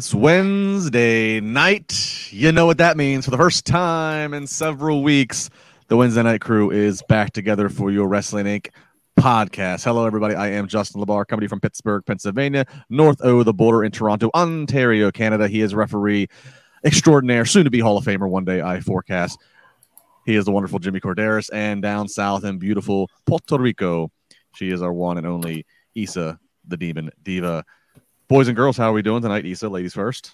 It's Wednesday night. You know what that means. For the first time in several weeks, the Wednesday Night Crew is back together for your Wrestling Inc. podcast. Hello, everybody. I am Justin LaBar, coming from Pittsburgh, Pennsylvania, north of the border in Toronto, Ontario, Canada. He is referee extraordinaire, soon to be Hall of Famer one day, I forecast. He is the wonderful Jimmy Korderas, and down south in beautiful Puerto Rico, she is our one and only Isa, the Demon Diva. Boys and girls, how are we doing tonight? Isa, ladies first.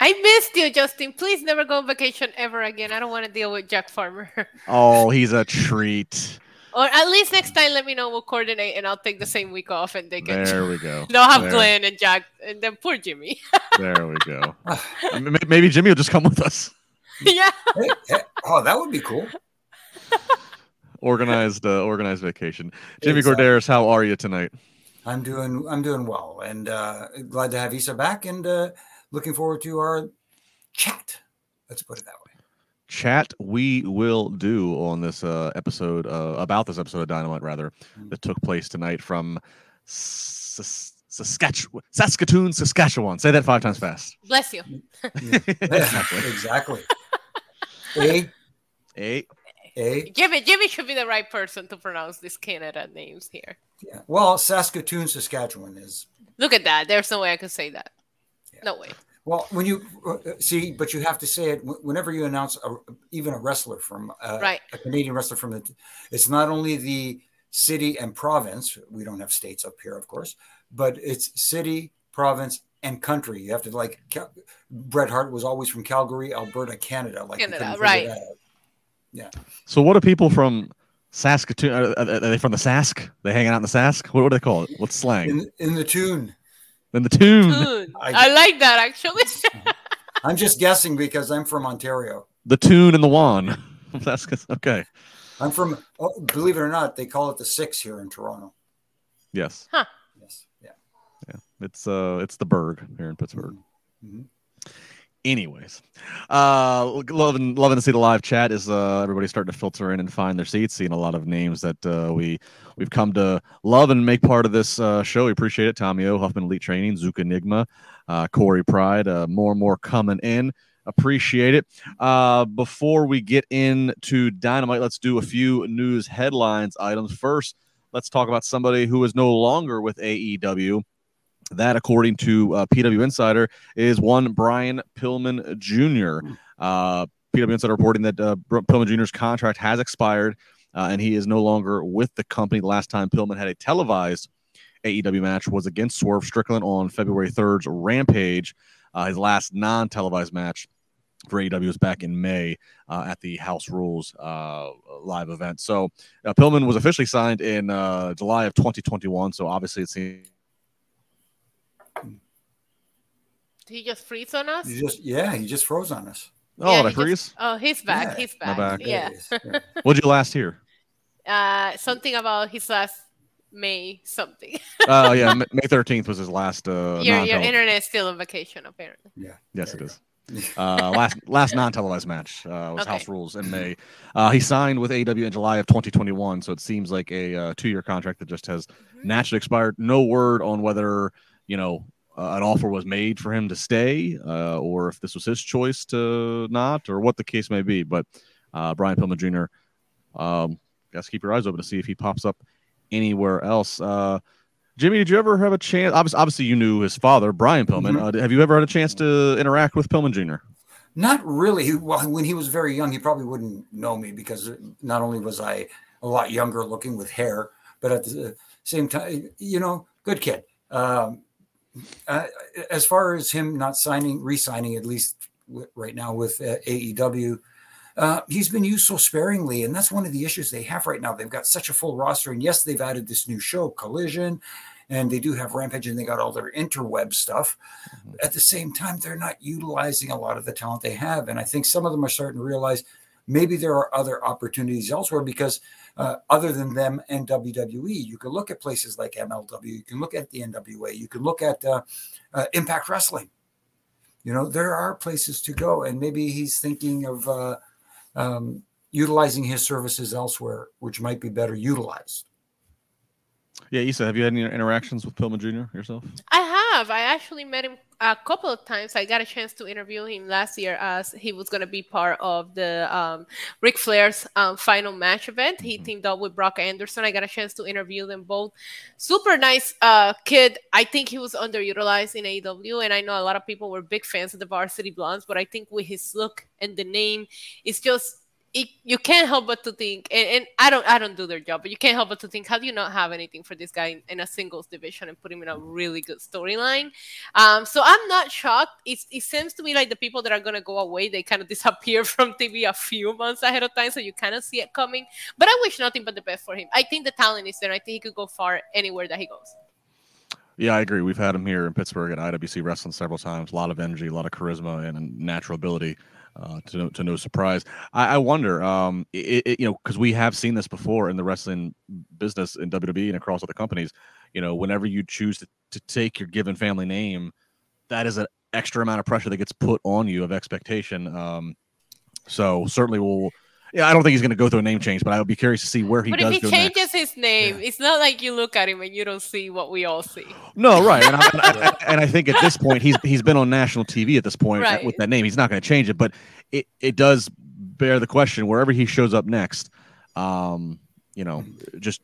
I missed you, Justin. Please never go on vacation ever again. I don't want to deal with Jack Farmer. Oh, he's a treat. or at least next time, let me know. We'll coordinate, and I'll take the same week off, and they can. There we go. They'll have There. Glenn and Jack, and then poor Jimmy. There we go. Maybe Jimmy will just come with us. yeah. Hey, hey, oh, that would be cool. Organized, uh, organized vacation. Jimmy Exactly. Korderas, how are you tonight? I'm doing I'm doing well, and uh, glad to have Isa back, and uh, looking forward to our chat. Let's put it that way. Chat we will do on this uh, episode uh, about this episode of Dynamite, rather that took place tonight from Sas- Saskatchewan, Saskatoon, Saskatchewan. Say that five times fast. Bless you. exactly. exactly. A Eight. A Jimmy, Jimmy should be the right person to pronounce these Canada names here. Yeah. Well, Saskatoon, Saskatchewan is Look at that. There's no way I could say that. Yeah. No way. well when you uh, see, but you have to say it whenever you announce a, even a wrestler from uh, Right. a Canadian wrestler from the. It's not only the city and province. We don't have states up here, of course, but it's city, province, and country. You have to like. Cal- Bret Hart was always from Calgary, Alberta, Canada. Like we Canada, right. that out. So, what are people from Saskatoon? Are, are are they from the Sask? They hanging out in the Sask? What, what do they call it? What's slang? In, in the tune. In the tune. Good. I- I like that actually. I'm just guessing because I'm from Ontario. The tune and the wand. That's okay. I'm from, oh, believe it or not, they call it the six here in Toronto. Yes. Yes. Yeah. Yeah. It's uh it's the Burgh here in Pittsburgh. Mhm. Anyways, uh, loving loving to see the live chat is uh, everybody starting to filter in and find their seats, seeing a lot of names that uh, we we've come to love and make part of this uh, show. We appreciate it. Tommy O, Huffman Elite Training, Zuka Enigma, uh, Corey Pride, uh, more and more coming in. Appreciate it. Uh, before we get into Dynamite, let's do a few news headlines items. First, let's talk about somebody who is no longer with AEW. That, according to uh, PW Insider, is one Brian Pillman Jr. Uh, PW Insider reporting that uh, Pillman Jr.'s contract has expired uh, and he is no longer with the company. The last time Pillman had a televised AEW match was against Swerve Strickland on February 3rd's Rampage. Uh, his last non televised match for AEW was back in May uh, at the House Rules uh, live event. So uh, Pillman was officially signed in uh, July of 2021. So obviously it seems. Did he just freeze on us? You just, yeah, he just froze on us. Oh, Yeah, did I he just- freeze? Oh, he's back. Yeah, he's back. back. Yeah. it is. Yeah. What'd you last hear? Uh, something about his last May something. Oh yeah, May thirteenth was his last. Uh, your your internet is still on vacation apparently. Yeah. Yes, There it. Uh, last last non-televised match uh, was Okay. House Rules in May. Uh, he signed with AW in July of 2021, so it seems like a uh, two-year contract that just has naturally expired. No word on whether you know uh, an offer was made for him to stay, uh, or if this was his choice to not, or what the case may be. But uh, Brian Pillman Jr. Um, guys, keep your eyes open to see if he pops up anywhere else. Uh, Jimmy, did you ever have a chance? Obviously, obviously you knew his father, Brian Pillman. Mhm. Uh, have you ever had a chance to interact with Pillman Jr.? Not really. He- Well, when he was very young, he probably wouldn't know me because not only was I a lot younger looking with hair, but at the same time, you know, good kid. Um, uh, as far as him not signing, re-signing, at least w- right now with uh, AEW, uh, he's been used so sparingly, and that's one of the issues they have right now. They've got such a full roster, and yes, they've added this new show, Collision, and they do have Rampage, and they got all their interweb stuff. At the same time, they're not utilizing a lot of the talent they have, and I think some of them are starting to realize maybe there are other opportunities elsewhere because uh, other than them and WWE, you can look at places like MLW, you can look at the NWA, you can look at uh, uh, Impact Wrestling. You know, there are places to go, and maybe he's thinking of uh, um, utilizing his services elsewhere, which might be better utilized. Yeah, Isa, have you had any interactions with Pillman Jr. yourself? I have. I actually met him a couple of times. I got a chance to interview him last year as he was going to be part of the um, Ric Flair's um, final match event. He mm-hmm. teamed up with Brock Anderson. I got a chance to interview them both. Super nice uh, kid. I think he was underutilized in AEW, and I know a lot of people were big fans of the Varsity Blondes, but I think with his look and the name, it's just it, you can't help but to think, and, and, I don't, I don't do their job, but you can't help but to think, how do you not have anything for this guy in, in a singles division and put him in a really good storyline? Um, so I'm not shocked. It seems to me like the people that are gonna go away, they kind of disappear from TV a few months ahead of time, so you kind of see it coming. But I wish nothing but the best for him. I think the talent is there. I think he could go far anywhere that he goes. Yeah, I agree. We've had him here in Pittsburgh at IWC Wrestling several times. A lot of energy, a lot of charisma, and natural ability uh, to no, to no surprise. I, I wonder, um, it, it, you know, because we have seen this before in the wrestling business in WWE and across other companies. You know, whenever you choose to, to take your given family name, that is an extra amount of pressure that gets put on you of expectation. Um, so certainly we'll yeah, I don't think he's going to go through a name change, but I would be curious to see where he but does. But if he changes next. his name, yeah. it's not like you look at him and you don't see what we all see. No, right, and I, and I, and I think at this point he's he's been on national TV at this point right. with that name. He's not going to change it, but it it does bear the question wherever he shows up next. Um, you know, just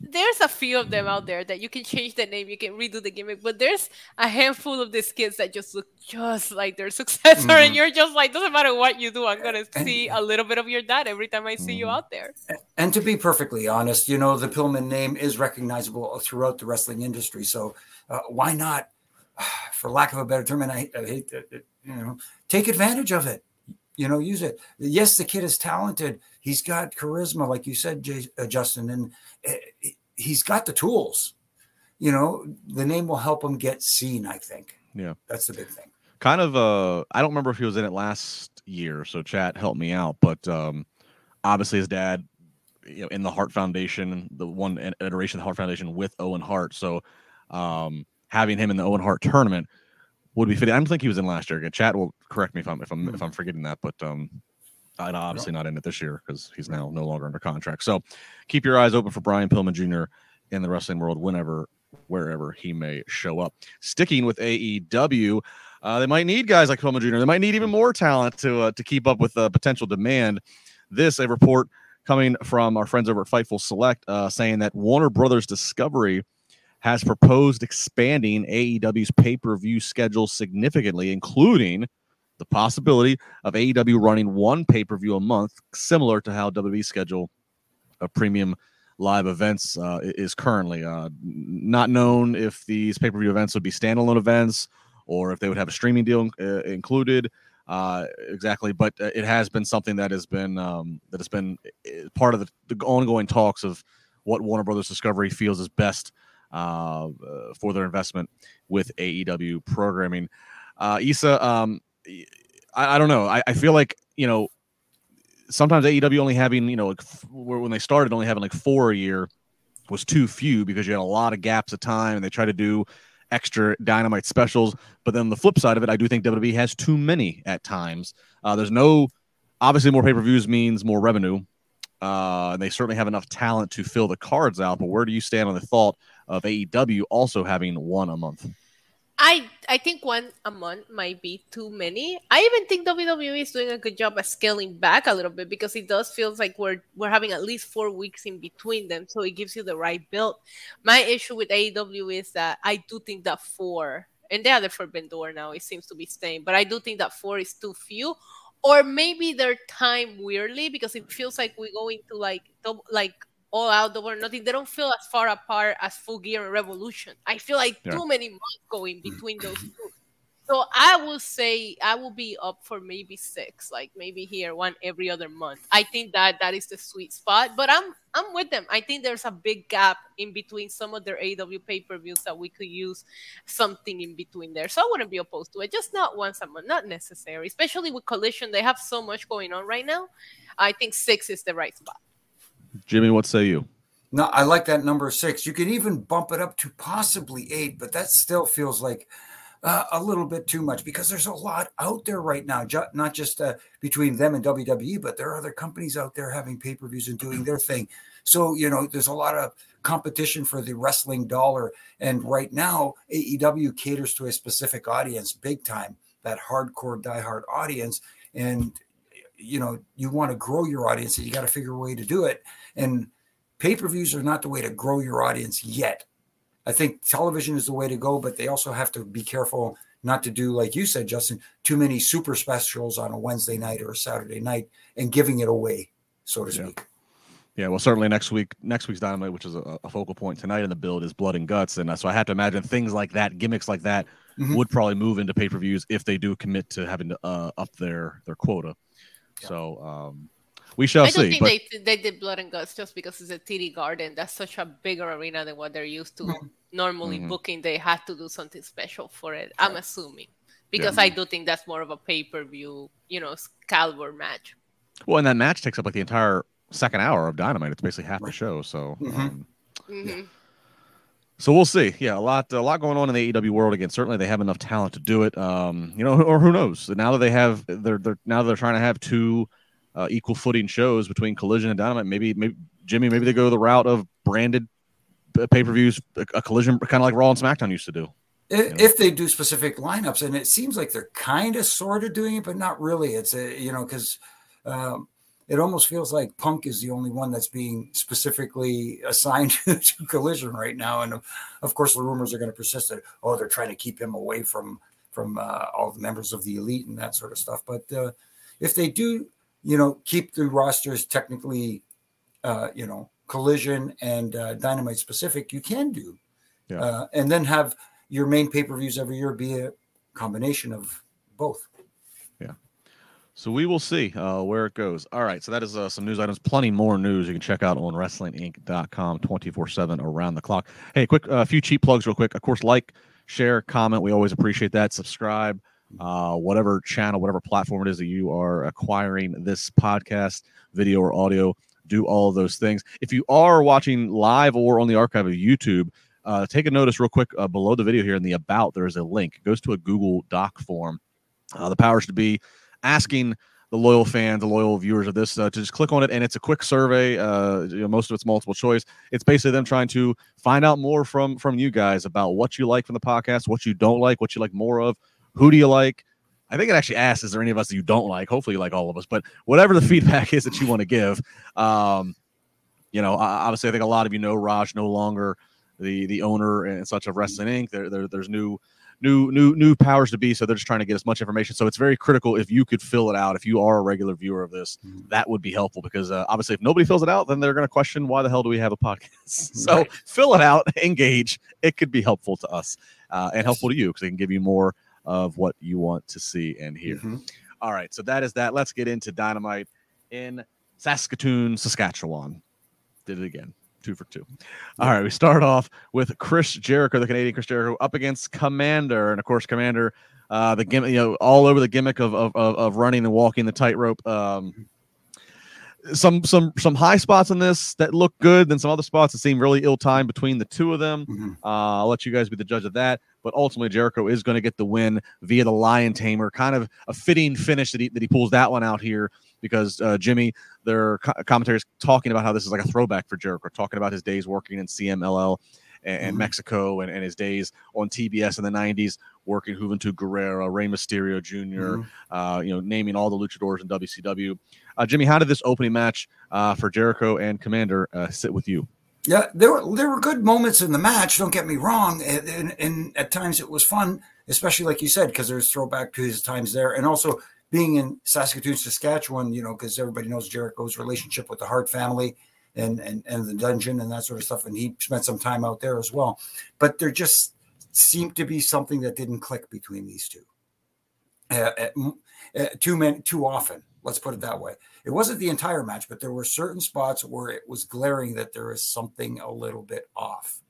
there's a few of them out there that you can change the name, you can redo the gimmick, but there's a handful of these kids that just look just like their successor, mm-hmm. and you're just like, doesn't matter what you do, I'm gonna see a little bit of your dad every time I see mm-hmm. you out there. And to be perfectly honest, you know, the Pillman name is recognizable throughout the wrestling industry, so uh, why not, for lack of a better term, and I, I hate that, you know, take advantage of it you know, use it. Yes, the kid is talented. He's got charisma, like you said, Jay, uh, Justin, and uh, he's got the tools. You know, the name will help him get seen. I think. Yeah, that's the big thing. Kind of. Uh, I don't remember if he was in it last year, so chat help me out. But um, obviously, his dad, you know, in the Hart Foundation, the one iteration of the Hart Foundation with Owen Hart. So, um, having him in the Owen Hart tournament would be fitting. I don't think he was in last year. Chat will correct me if I'm if I'm if hmm. I'm forgetting that, but um, I'm obviously not in it this year because he's now no longer under contract. So keep your eyes open for Brian Pillman Jr. in the wrestling world whenever, wherever he may show up. Sticking with AEW, uh, they might need guys like Pillman Jr. They might need even more talent to uh, to keep up with uh, potential demand. This a report coming from our friends over at Fightful Select uh, saying that Warner Brothers Discovery has proposed expanding AEW's pay per view schedule significantly, including the possibility of AEW running one pay per view a month, similar to how WWE schedule a premium live events uh, is currently. Uh, not known if these pay per view events would be standalone events or if they would have a streaming deal uh, included. Uh, exactly, but uh, it has been something that has been um, that has been uh, part of the, the ongoing talks of what Warner Brothers Discovery feels is best uh, uh, for their investment with AEW programming. Uh, Isa, um, I, I, don't know. I, I, feel like you know sometimes AEW only having you know like f- when they started only having like four a year was too few because you had a lot of gaps of time and they try to do extra dynamite specials. But then the flip side of it, I do think WWE has too many at times. Uh, there's no obviously more pay per views means more revenue. Uh, and they certainly have enough talent to fill the cards out. But where do you stand on the thought of AEW also having one a month? I I think one a month might be too many. I even think WWE is doing a good job at scaling back a little bit because it does feels like we're we're having at least four weeks in between them, so it gives you the right build. My issue with AEW is that I do think that four and they have the Forbidden Door now. It seems to be staying, but I do think that four is too few, or maybe they're timed weirdly because it feels like we go into like like all out the world. Nothing they don't feel as far apart as full gear and revolution. I feel like yeah. too many months going mm. between those two. So i will say i will be up for maybe six like maybe here one every other month. I think that that is the sweet spot but i'm i'm with them. I think there's a big gap in between some of their aw pay-per-views that we could use something in between there. So i wouldn't be opposed to it just not once a month not necessary especially with collision. They have so much going on right now. I think six is the right spot Jimmy, what say you? No, I like that number six. You could even bump it up to possibly eight, but that still feels like uh, a little bit too much because there's a lot out there right now, ju- not just uh, between them and WWE, but there are other companies out there having pay per views and doing their thing. So, you know, there's a lot of competition for the wrestling dollar. And right now, AEW caters to a specific audience big time, that hardcore, diehard audience. And, you know, you want to grow your audience and you got to figure a way to do it. And pay per views are not the way to grow your audience yet. I think television is the way to go, but they also have to be careful not to do, like you said, Justin, too many super specials on a Wednesday night or a Saturday night and giving it away, so to speak. Yeah. Yeah, well, certainly next week, next week's Dynamite, which is a, a, focal point tonight in the build, is Blood and Guts, and uh, so I have to imagine things like that, gimmicks like that, mm-hmm. would probably move into pay per views if they do commit to having to uh, up their their quota. Yeah. So um, we shall I don't see. Think they, they did Blood and Guts just because it's a TD Garden. That's such a bigger arena than what they're used to mm-hmm. normally mm-hmm. booking. They had to do something special for it. I'm assuming because yeah. I do think that's more of a pay per view, you know, caliber match. Well, and that match takes up like the entire second hour of Dynamite. It's basically half the show. So, mm-hmm. Um, mm-hmm. So we'll see. Yeah, a lot, a lot going on in the AEW world. Again, certainly they have enough talent to do it. Um, you know, or who knows? Now that they have, they're, they're now they're trying to have two uh, equal footing shows between Collision and Dynamite. Maybe, maybe Jimmy, maybe they go the route of branded pay per views, a, a, Collision, kind of like Raw and SmackDown used to do. If, if they do specific lineups, and it seems like they're kind of sort of doing it, but not really. It's a you know because um, it almost feels like Punk is the only one that's being specifically assigned to Collision right now. And of course, the rumors are going to persist that oh, they're trying to keep him away from from uh, all the members of the elite and that sort of stuff. But uh, if they do, you know, keep the rosters technically, uh, you know, Collision and uh, Dynamite specific, you can do, yeah. Uh, and then have your main pay per views every year be a combination of both. So we will see uh, where it goes. All right. So that is uh, some news items. Plenty more news you can check out on WrestlingInc.com 24 7 around the clock. Hey, quick, a uh, few cheap plugs, real quick. Of course, like, share, comment. We always appreciate that. Subscribe, uh, whatever channel, whatever platform it is that you are acquiring this podcast, video or audio. Do all of those things. If you are watching live or on the archive of YouTube, uh, take a notice real quick uh, below the video here in the about. There is a link. It goes to a Google Doc form. The powers to be asking the loyal fans, the loyal viewers of this, uh, to just click on it, and it's a quick survey. Uh, you know, most of it's multiple choice. It's basically them trying to find out more from from you guys about what you like from the podcast, what you don't like, what you like more of, who do you like. I think it actually asks, is there any of us that you don't like? Hopefully, you like all of us, but whatever the feedback is that you want to give, um, you know, obviously, I think a lot of you know Raj no longer the the owner and such of Wrestling Inc. There, there there's new new new new powers to be so they're just trying to get as much information. So it's very critical if you could fill it out if you are a regular viewer of this mm-hmm. that would be helpful because uh, obviously if nobody fills it out then they're going to question why the hell do we have a podcast? So right. fill it out engage. It could be helpful to us uh, and helpful to you because it can give you more of what you want to see and hear. Mm-hmm. All right so that is that. Let's get into dynamite in saskatoon saskatchewan. Did it again two for two. All right, we start off with Chris Jericho, the Canadian Chris Jericho, up against Commander, and of course, Commander, uh, the gimmick, you know, all over the gimmick of of, of running and walking the tightrope. Um, some some some high spots in this that look good, then some other spots that seem really ill timed between the two of them. Mm-hmm. Uh, I'll let you guys be the judge of that. But ultimately, Jericho is going to get the win via the Lion Tamer. Kind of a fitting finish that he that he pulls that one out here because uh, Jimmy, their co- commentators talking about how this is like a throwback for Jericho, talking about his days working in CMLL and, and mm-hmm. Mexico and, and his days on TBS in the 90s working Juventud Guerrera, Rey Mysterio junior mm-hmm. uh, you know, naming all the luchadors in WCW. Uh, Jimmy, how did this opening match uh, for Jericho and Commander uh, sit with you? Yeah, there were there were good moments in the match. Don't get me wrong, and, and, and at times it was fun, especially like you said, because there's throwback to his times there, and also being in Saskatoon, Saskatchewan, you know, because everybody knows Jericho's relationship with the Hart family and, and and the dungeon and that sort of stuff, and he spent some time out there as well. But there just seemed to be something that didn't click between these two. Uh, uh, uh, too many, too often. Let's put it that way. It wasn't the entire match, but there were certain spots where it was glaring that there is something a little bit off,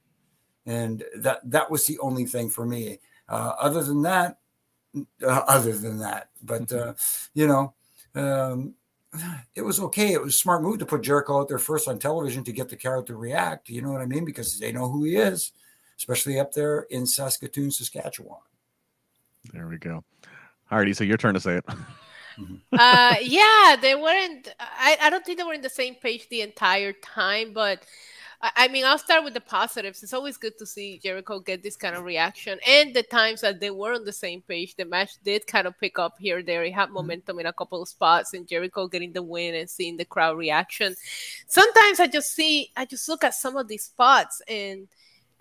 and that that was the only thing for me. Uh, other than that, other than that. But mm-hmm. uh, you know, um, it was okay. It was a smart move to put Jericho out there first on television to get the crowd to react. You know what I mean? Because they know who he is, especially up there in Saskatoon, Saskatchewan. There we go. Alrighty, so your turn to say it. Mm-hmm. uh, yeah, they weren't. I, I don't think they were in the same page the entire time, but I, mean, I'll start with the positives. It's always good to see Jericho get this kind of reaction, and the times that they were on the same page, the match did kind of pick up here there. It had mm-hmm. momentum in a couple of spots, and Jericho getting the win and seeing the crowd reaction. Sometimes I just see, I just look at some of these spots and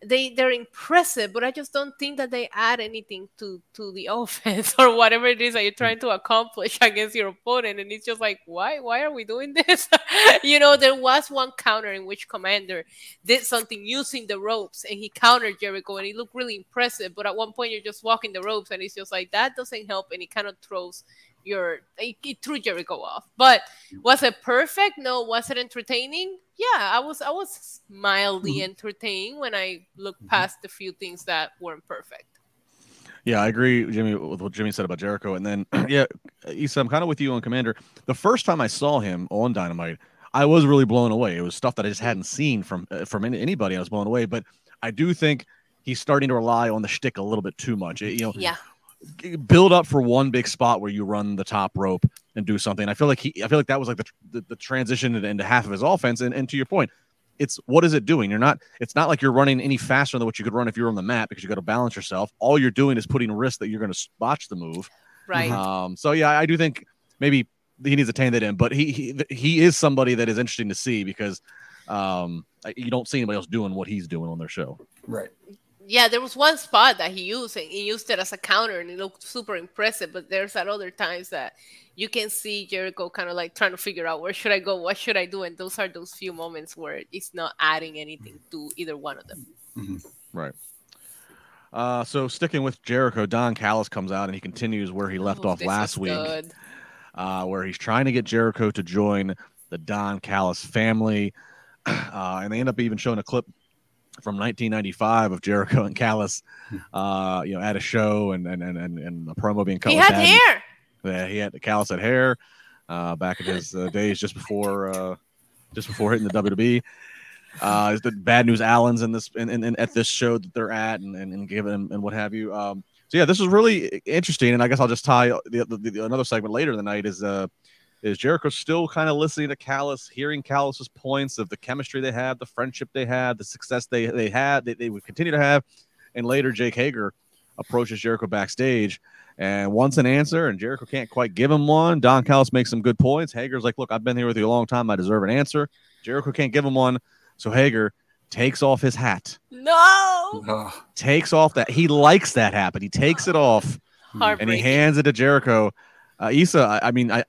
they they're impressive, but I just don't think that they add anything to to the offense or whatever it is that you're trying to accomplish against your opponent. And it's just like, why why are we doing this? you know, there was one counter in which Commander did something using the ropes and he countered Jericho and he looked really impressive. But at one point you're just walking the ropes and it's just like that doesn't help and it kind of throws your it, it threw Jericho off. But was it perfect? No. Was it entertaining? Yeah, I was I was mildly mm-hmm. entertained when I looked mm-hmm. past the few things that weren't perfect. Yeah, I agree, Jimmy, with what Jimmy said about Jericho. And then, yeah, Isa, I'm kind of with you on Commander. The first time I saw him on Dynamite, I was really blown away. It was stuff that I just hadn't seen from uh, from anybody. I was blown away. But I do think he's starting to rely on the shtick a little bit too much. you know, yeah build up for one big spot where you run the top rope and do something. I feel like he, I feel like that was like the, the, the transition into half of his offense. And, and to your point, it's what is it doing? You're not, it's not like you're running any faster than what you could run if you're on the mat because you got to balance yourself. All you're doing is putting risk that you're going to botch the move. Right. Um, so yeah, I do think maybe he needs to tame that in, but he, he, he is somebody that is interesting to see because, um, you don't see anybody else doing what he's doing on their show. Right yeah, there was one spot that he used and he used it as a counter and it looked super impressive. But there's at other times that you can see Jericho kind of like trying to figure out where should I go, what should I do, and those are those few moments where it's not adding anything to either one of them. Mm-hmm. Right. Uh, so sticking with Jericho, Don Callis comes out and he continues where he left oh, off last week, uh, where he's trying to get Jericho to join the Don Callis family. Uh, and they end up even showing a clip from 1995 of Jericho and Callis, hmm. uh, you know, at a show and and and and, a promo being cut. He had hair. Yeah, he had the Callis had hair uh, back in his uh, days just before uh, just before hitting the WWE. Uh, is the bad news Allen's in this in, in, in, at this show that they're at and and, and giving and what have you. Um, so yeah, this is really interesting, and I guess I'll just tie the, the, the another segment later in the night is uh is Jericho still kind of listening to Callis, hearing Callis's points of the chemistry they had, the friendship they had, the success they they had, they, they would continue to have, and later Jake Hager approaches Jericho backstage and wants an answer, and Jericho can't quite give him one. Don Callis makes some good points. Hager's like, "Look, I've been here with you a long time. I deserve an answer." Jericho can't give him one, so Hager takes off his hat. No, takes off that he likes that hat, but he takes it off and he hands it to Jericho. Uh, Isa, I, I mean, I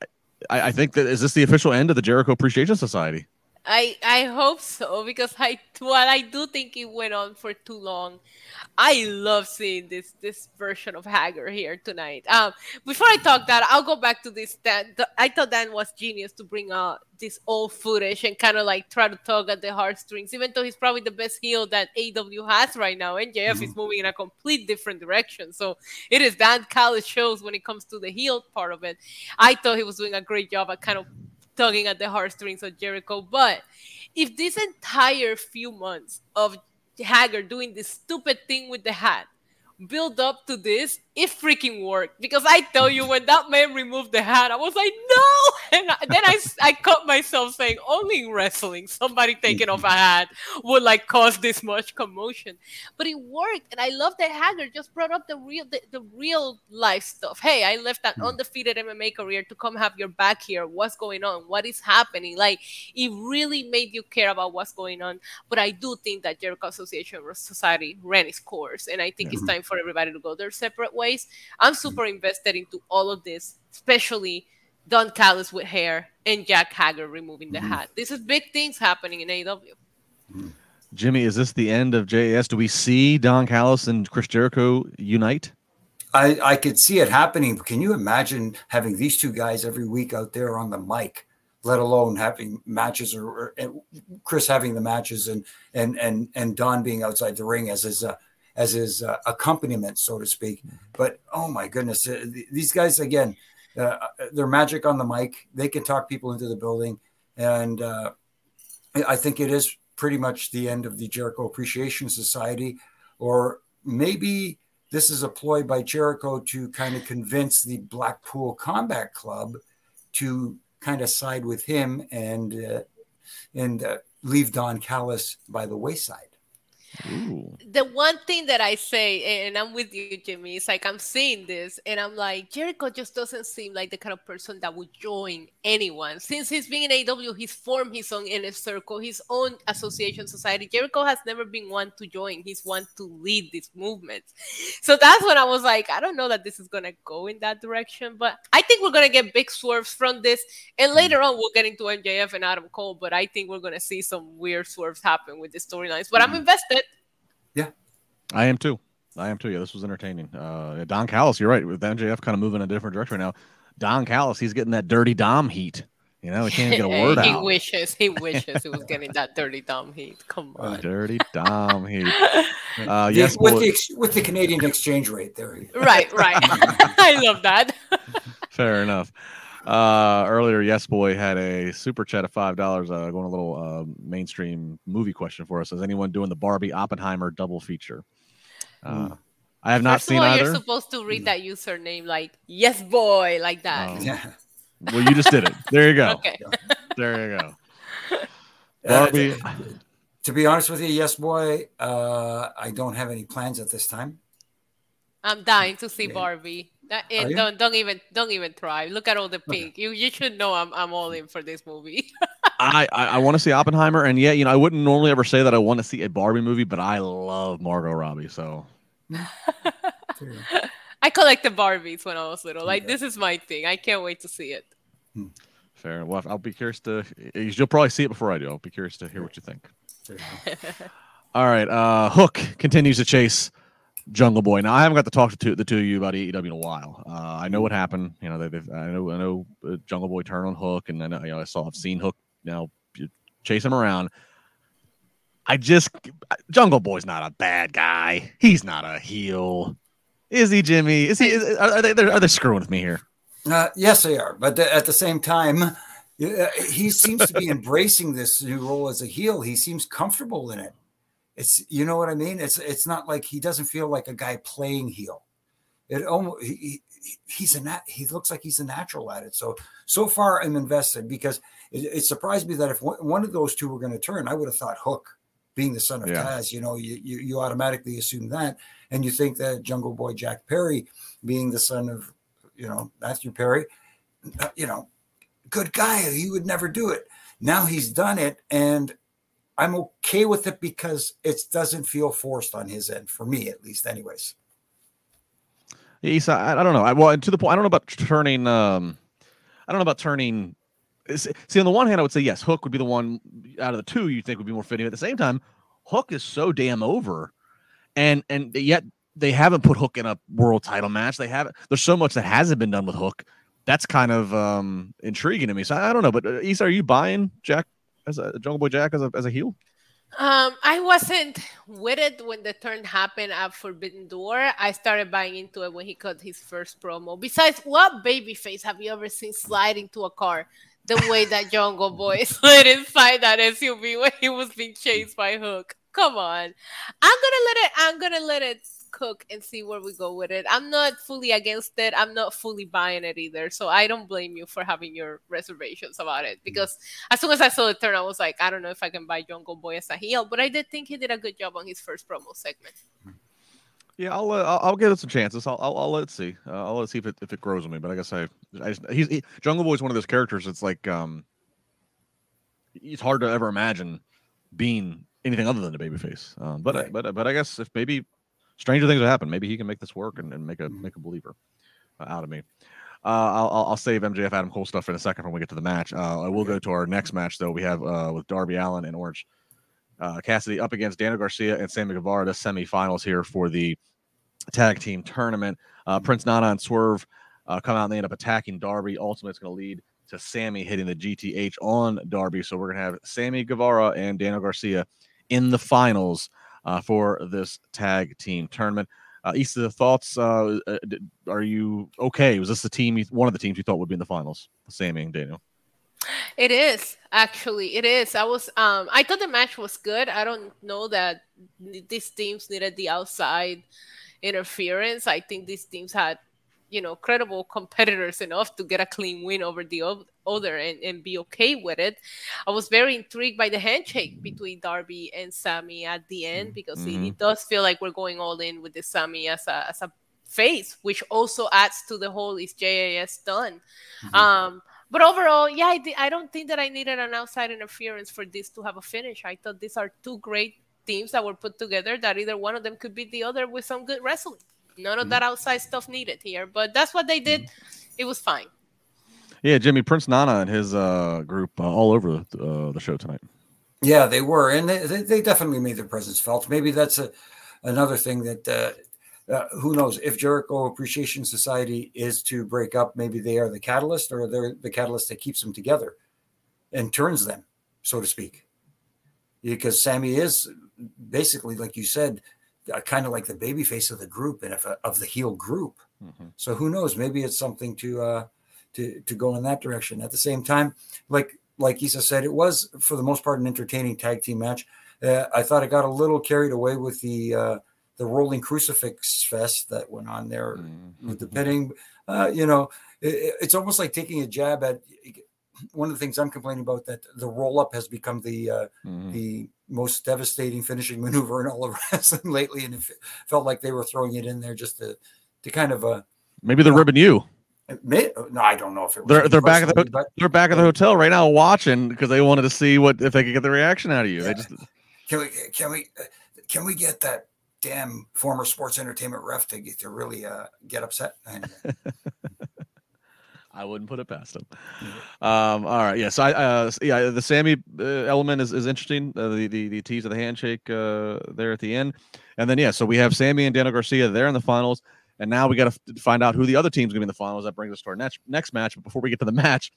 I, I think that is this the official end of the Jericho Appreciation Society. I I hope so because I while I do think it went on for too long, I love seeing this this version of Hager here tonight. Um, before I talk that, I'll go back to this. Dan, I thought Dan was genius to bring out this old footage and kind of like try to tug at the heartstrings, even though he's probably the best heel that AW has right now. And JF mm-hmm. is moving in a complete different direction. So it is Dan Callis shows when it comes to the heel part of it. I thought he was doing a great job at kind of tugging at the heartstrings of Jericho. But if this entire few months of Hager doing this stupid thing with the hat. Build up to this, it freaking worked. Because I tell you, when that man removed the hat, I was like, no. And then I, I caught myself saying, only in wrestling, somebody taking off a hat would like cause this much commotion. But it worked. And I love that Hager just brought up the real, the, the real life stuff. Hey, I left an hmm. undefeated MMA career to come have your back here. What's going on? What is happening? Like, it really made you care about what's going on. But I do think that Jericho Association Society ran its course. And I think it's time for everybody to go their separate ways. I'm super invested into all of this, especially Don Callis with hair and Jack Hager removing the mm-hmm. hat. This is big things happening in AEW. Mm-hmm. Jimmy, is this the end of JAS? Do we see Don Callis and Chris Jericho unite? I, I could see it happening. But can you imagine having these two guys every week out there on the mic, let alone having matches or, or Chris having the matches and and and and Don being outside the ring as his uh, as his uh, accompaniment, so to speak. But oh my goodness, uh, these guys again, uh, they're magic on the mic. They can talk people into the building, and uh, I think it is pretty much the end of the Jericho Appreciation Society, or maybe this is a ploy by Jericho to kind of convince the Blackpool Combat Club to kind of side with him and uh, and uh, leave Don Callis by the wayside. Ooh. the one thing that I say, and I'm with you, Jimmy, is like I'm seeing this, and I'm like Jericho just doesn't seem like the kind of person that would join anyone. Since he's been in AW, he's formed his own inner circle, his own association society. Jericho has never been one to join; he's one to lead these movements. So that's when I was like, I don't know that this is gonna go in that direction, but I think we're gonna get big swerves from this, and later on we'll get into MJF and Adam Cole. But I think we're gonna see some weird swerves happen with the storylines. But I'm mm. invested. I am too. I am too. Yeah, this was entertaining. Uh, Don Callis, you're right. With MJF kind of moving in a different direction right now. Don Callis, he's getting that dirty Dom heat. You know, he can't get a word he out. He wishes, he wishes he was getting that dirty Dom heat. Come on. Dirty Dom heat. Uh, The- yes, with boy- the ex- with the Canadian exchange rate there. Right, right. I love that. fair enough. Uh, earlier, Yes Boy had a super chat of five dollars. Uh, going a little uh, mainstream movie question for us. Is anyone doing the Barbie Oppenheimer double feature? Uh, Hmm. I have not First seen of all, either. you're supposed to read that username like yes boy, like that. Oh. Yeah. Well, you just did it. There you go. Okay. There you go. Uh, Barbie. to be honest with you, yes, boy, uh, I don't have any plans at this time. I'm dying to see Yeah. Barbie. That, Are don't don't even don't even try. Look at all the pink. You you should know I'm I'm all in for this movie. I I, I want to see Oppenheimer, and yeah, you know, I wouldn't normally ever say that I want to see a Barbie movie, but I love Margot Robbie. So I collected Barbies when I was little. Like Yeah. this is my thing. I can't wait to see it. fair. Well, I'll be curious to. You'll probably see it before I do. I'll be curious to hear what you think. All right. Uh, Hook continues to chase Jungle Boy. Now I haven't got to talk to two, the two of you about AEW in a while. Uh, I know what happened. You know, they, they've, I know I know uh, Jungle Boy turned on Hook, and I know, you know I saw I've seen Hook you know chase him around. I just Jungle Boy's not a bad guy. He's not a heel. Is he, Jimmy? Is he? Is, are, are they? They're, they screwing with me here? Uh, yes, they are. But at the same time, yeah, he seems to be embracing this new role as a heel. He seems comfortable in it. It's you know what I mean. It's it's not like he doesn't feel like a guy playing heel. It almost he, he- he's a nat, he looks like he's a natural at it. So so far I'm invested because it, it surprised me that if one, one of those two were going to turn, I would have thought Hook, being the son of Yeah. Taz. You know, you, you you automatically assume that, and you think that Jungle Boy Jack Perry, being the son of you know Matthew Perry, uh, you know, good guy. He would never do it. Now he's done it, and I'm okay with it because it doesn't feel forced on his end, for me at least, anyways. Isa, I, I don't know. I, well, to the point, I don't know about turning. Um, I don't know about turning. See, on the one hand, I would say yes, Hook would be the one out of the two you think would be more fitting. At the same time, Hook is so damn over, and and yet they haven't put Hook in a world title match. They haven't. There's so much that hasn't been done with Hook. That's kind of um intriguing to me. So I, I don't know. But uh, Isa, are you buying Jack as a Jungle Boy Jack as a as a heel? Um, I wasn't with it when the turn happened at Forbidden Door. I started buying into it when he cut his first promo. Besides, what babyface have you ever seen slide into a car the way that Jungle Boy slid inside that SUV when he was being chased by Hook? Come on. I'm gonna let it I'm gonna let it cook and see where we go with it. I'm not fully against it. I'm not fully buying it either. So I don't blame you for having your reservations about it because as soon as I saw the turn, I was like, I don't know if I can buy Jungle Boy as a heel, but I did think he did a good job on his first promo segment. Yeah, I'll uh, I'll, give it some chances. I'll I'll, I'll let's see. Uh, I'll let's see if it if it grows on me. But I guess I, I just, he's he, Jungle is one of those characters. It's like um, it's hard to ever imagine being anything other than a babyface. Um, but I but but I guess if maybe stranger things will happen, maybe he can make this work and, and make a Mhm. make a believer uh, out of me. Uh, I'll, I'll save MJF Adam Cole stuff in a second when we get to the match. Uh, I will go to our next match though. We have uh, with Darby Allin and Orange uh, Cassidy up against Daniel Garcia and Sammy Guevara, the semifinals here for the tag team tournament. Uh, Prince Nana and Swerve uh, come out and they end up attacking Darby. Ultimately, it's going to lead to Sammy hitting the GTH on Darby. So we're going to have Sammy Guevara and Daniel Garcia in the finals uh, for this tag team tournament. Uh, Isa, the thoughts? Uh, uh, are you okay? Was this the team? You, one of the teams you thought would be in the finals? Sammy and Daniel. It is actually it is. I was um I thought the match was good. I don't know that these teams needed the outside interference. I think these teams had you know credible competitors enough to get a clean win over the other and, and be okay with it. I was very intrigued by the handshake between Darby and Sammy at the end because mm-hmm. it, it, does feel like we're going all in with the Sammy as a as a face, which also adds to the whole is JAS done. Mm-hmm. Um, but overall, yeah, I, I don't think that I needed an outside interference for this to have a finish. I thought these are two great teams that were put together that either one of them could beat the other with some good wrestling. None of mm-hmm. that outside stuff needed here, but that's what they did. It was fine. Yeah, Jimmy Prince Nana and his uh, group uh, all over uh, the show tonight. Yeah, they were, and they, they definitely made their presence felt. Maybe that's a another thing that uh, uh, who knows if Jericho Appreciation Society is to break up, maybe they are the catalyst, or they're the catalyst that keeps them together and turns them, so to speak. Because Sammy is basically, like you said, uh, kind of like the baby face of the group and if, uh, of the heel group. Mm-hmm. So who knows? Maybe it's something to uh, to to go in that direction. At the same time, like like Isa said, it was for the most part an entertaining tag team match. Uh, I thought it got a little carried away with the uh, the rolling crucifix fest that went on there mm-hmm. with the pitting. Uh, you know, it, it's almost like taking a jab at one of the things I'm complaining about that the roll up has become the uh, mm-hmm. the most devastating finishing maneuver in all of wrestling lately, and it felt like they were throwing it in there just to to kind of uh maybe they're ribbing you. May, no, I don't know if it they're they're back at the but, they're back at the hotel right now watching because they wanted to see what if they could get the reaction out of you. Yeah. They just can we can we can we get that damn former sports entertainment ref to get to really uh, get upset? I wouldn't put it past him. Um, all right, yeah. So I, uh, yeah, the Sammy uh, element is, is interesting. Uh, the, the the tease of the handshake uh, there at the end, and then yeah, so we have Sammy and Daniel Garcia there in the finals, and now we got to find out who the other team's going to be in the finals. That brings us to our next next match. But before we get to the match,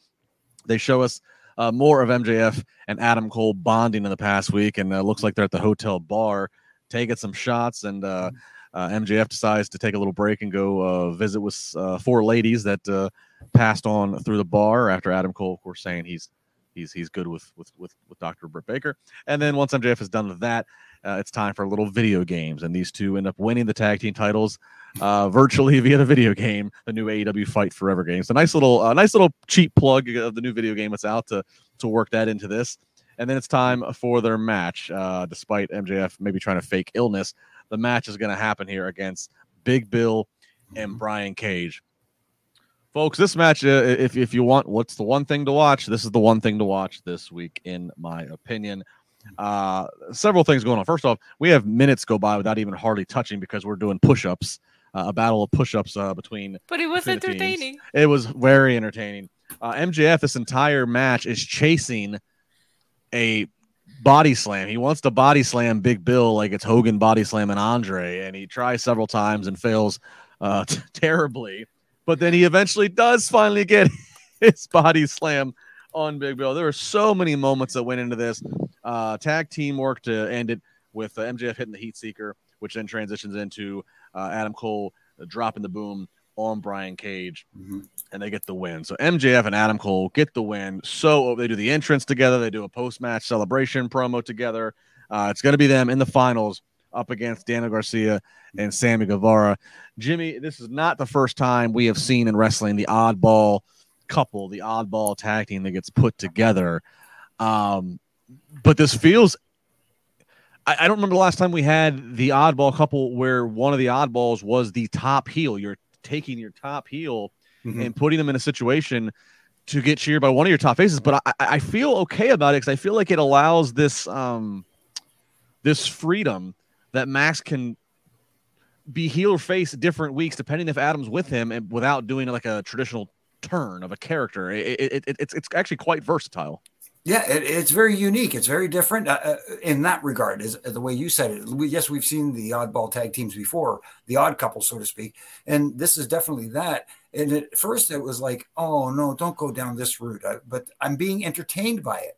they show us uh, more of MJF and Adam Cole bonding in the past week, and uh, looks like they're at the hotel bar taking some shots and. Uh, uh, MJF decides to take a little break and go uh, visit with uh, four ladies that uh, passed on through the bar after Adam Cole, of course, saying he's he's he's good with with with, with Dr. Britt Baker. And then once MJF is done with that, uh, it's time for a little video games, and these two end up winning the tag team titles uh, virtually via the video game, the new AEW Fight Forever game. It's a nice little uh, nice little cheap plug of the new video game that's out to to work that into this. And then it's time for their match. Uh, despite MJF maybe trying to fake illness, the match is going to happen here against Big Bill and mm-hmm. Brian Cage. Folks, this match, uh, if, if you want, what's the one thing to watch? This is the one thing to watch this week, in my opinion. Uh, several things going on. First off, we have minutes go by without even hardly touching because we're doing push ups, uh, a battle of push ups uh, between. But it was entertaining. It was very entertaining. Uh, MJF, this entire match is chasing a body slam. He wants to body slam Big Bill like it's Hogan body slamming Andre, and he tries several times and fails uh, t- terribly. But then he eventually does finally get his body slam on Big Bill. There were so many moments that went into this uh, tag teamwork to end it with uh, MJF hitting the heat seeker, which then transitions into uh, Adam Cole dropping the boom on Brian Cage, mm-hmm. and they get the win. So MJF and Adam Cole get the win. So they do the entrance together. They do a post match celebration promo together. Uh, it's going to be them in the finals up against Daniel Garcia and Sammy Guevara. Jimmy, this is not the first time we have seen in wrestling the oddball couple, the oddball tag team that gets put together. Um, but this feels I, I, don't remember the last time we had the oddball couple where one of the oddballs was the top heel. You're taking your top heel mm-hmm. and putting them in a situation to get cheered by one of your top faces. But I, I feel okay about it because I feel like it allows this um this freedom that Max can be heel or face different weeks depending if Adam's with him and without doing like a traditional turn of a character. It, it, it, it's it's actually quite versatile. Yeah, it, it's very unique. It's very different uh, uh in that regard, is the way you said it. We, yes, we've seen the oddball tag teams before, the odd couple, so to speak, and this is definitely that. And at first, it was like, "Oh no, don't go down this route," I, but I'm being entertained by it.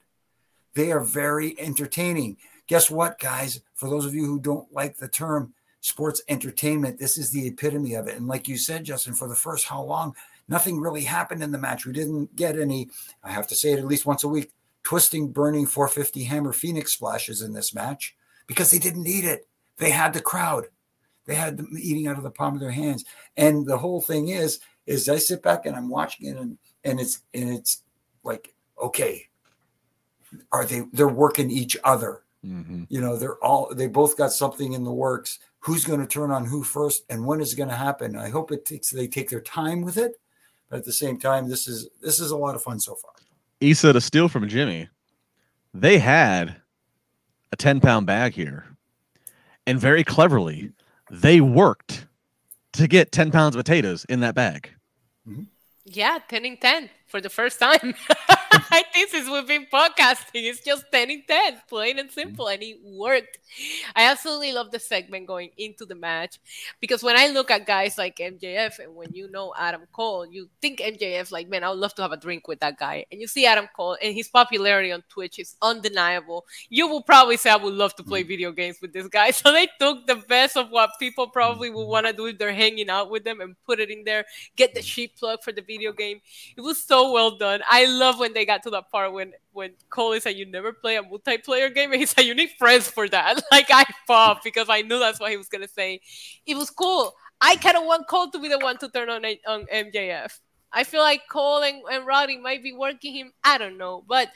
They are very entertaining. Guess what, guys? For those of you who don't like the term sports entertainment, this is the epitome of it. And like you said, Justin, for the first how long, nothing really happened in the match. We didn't get any. I have to say it at least once a week twisting, burning 450 hammer Phoenix splashes in this match because they didn't need it. They had the crowd. They had them eating out of the palm of their hands. And the whole thing is, is I sit back and I'm watching it and and it's and it's like, okay, are they they're working each other. Mm-hmm. You know, they're all they both got something in the works. Who's going to turn on who first and when is it going to happen? I hope it takes they take their time with it. But at the same time, this is this is a lot of fun so far. Isa to steal from Jimmy, they had a 10 pound bag here. And very cleverly, they worked to get 10 pounds of potatoes in that bag. Mm-hmm. Yeah, 10 in 10 for the first time. I think since we've been podcasting, it's just 10 in 10, plain and simple, and it worked. I absolutely love the segment going into the match because when I look at guys like MJF and when you know Adam Cole, you think MJF, like, man, I would love to have a drink with that guy. And you see Adam Cole and his popularity on Twitch is undeniable. You will probably say, I would love to play mm. video games with this guy. So they took the best of what people probably would want to do if they're hanging out with them and put it in there, get the mm. sheep plug for the video game. It was so well done. I love when they got to that part when when Cole said "You never play a multiplayer game," and he's like, "You need friends for that." Like I popped because I knew that's what he was gonna say. It was cool. I kind of want Cole to be the one to turn on on MJF. I feel like Cole and, and Roddy might be working him. I don't know. But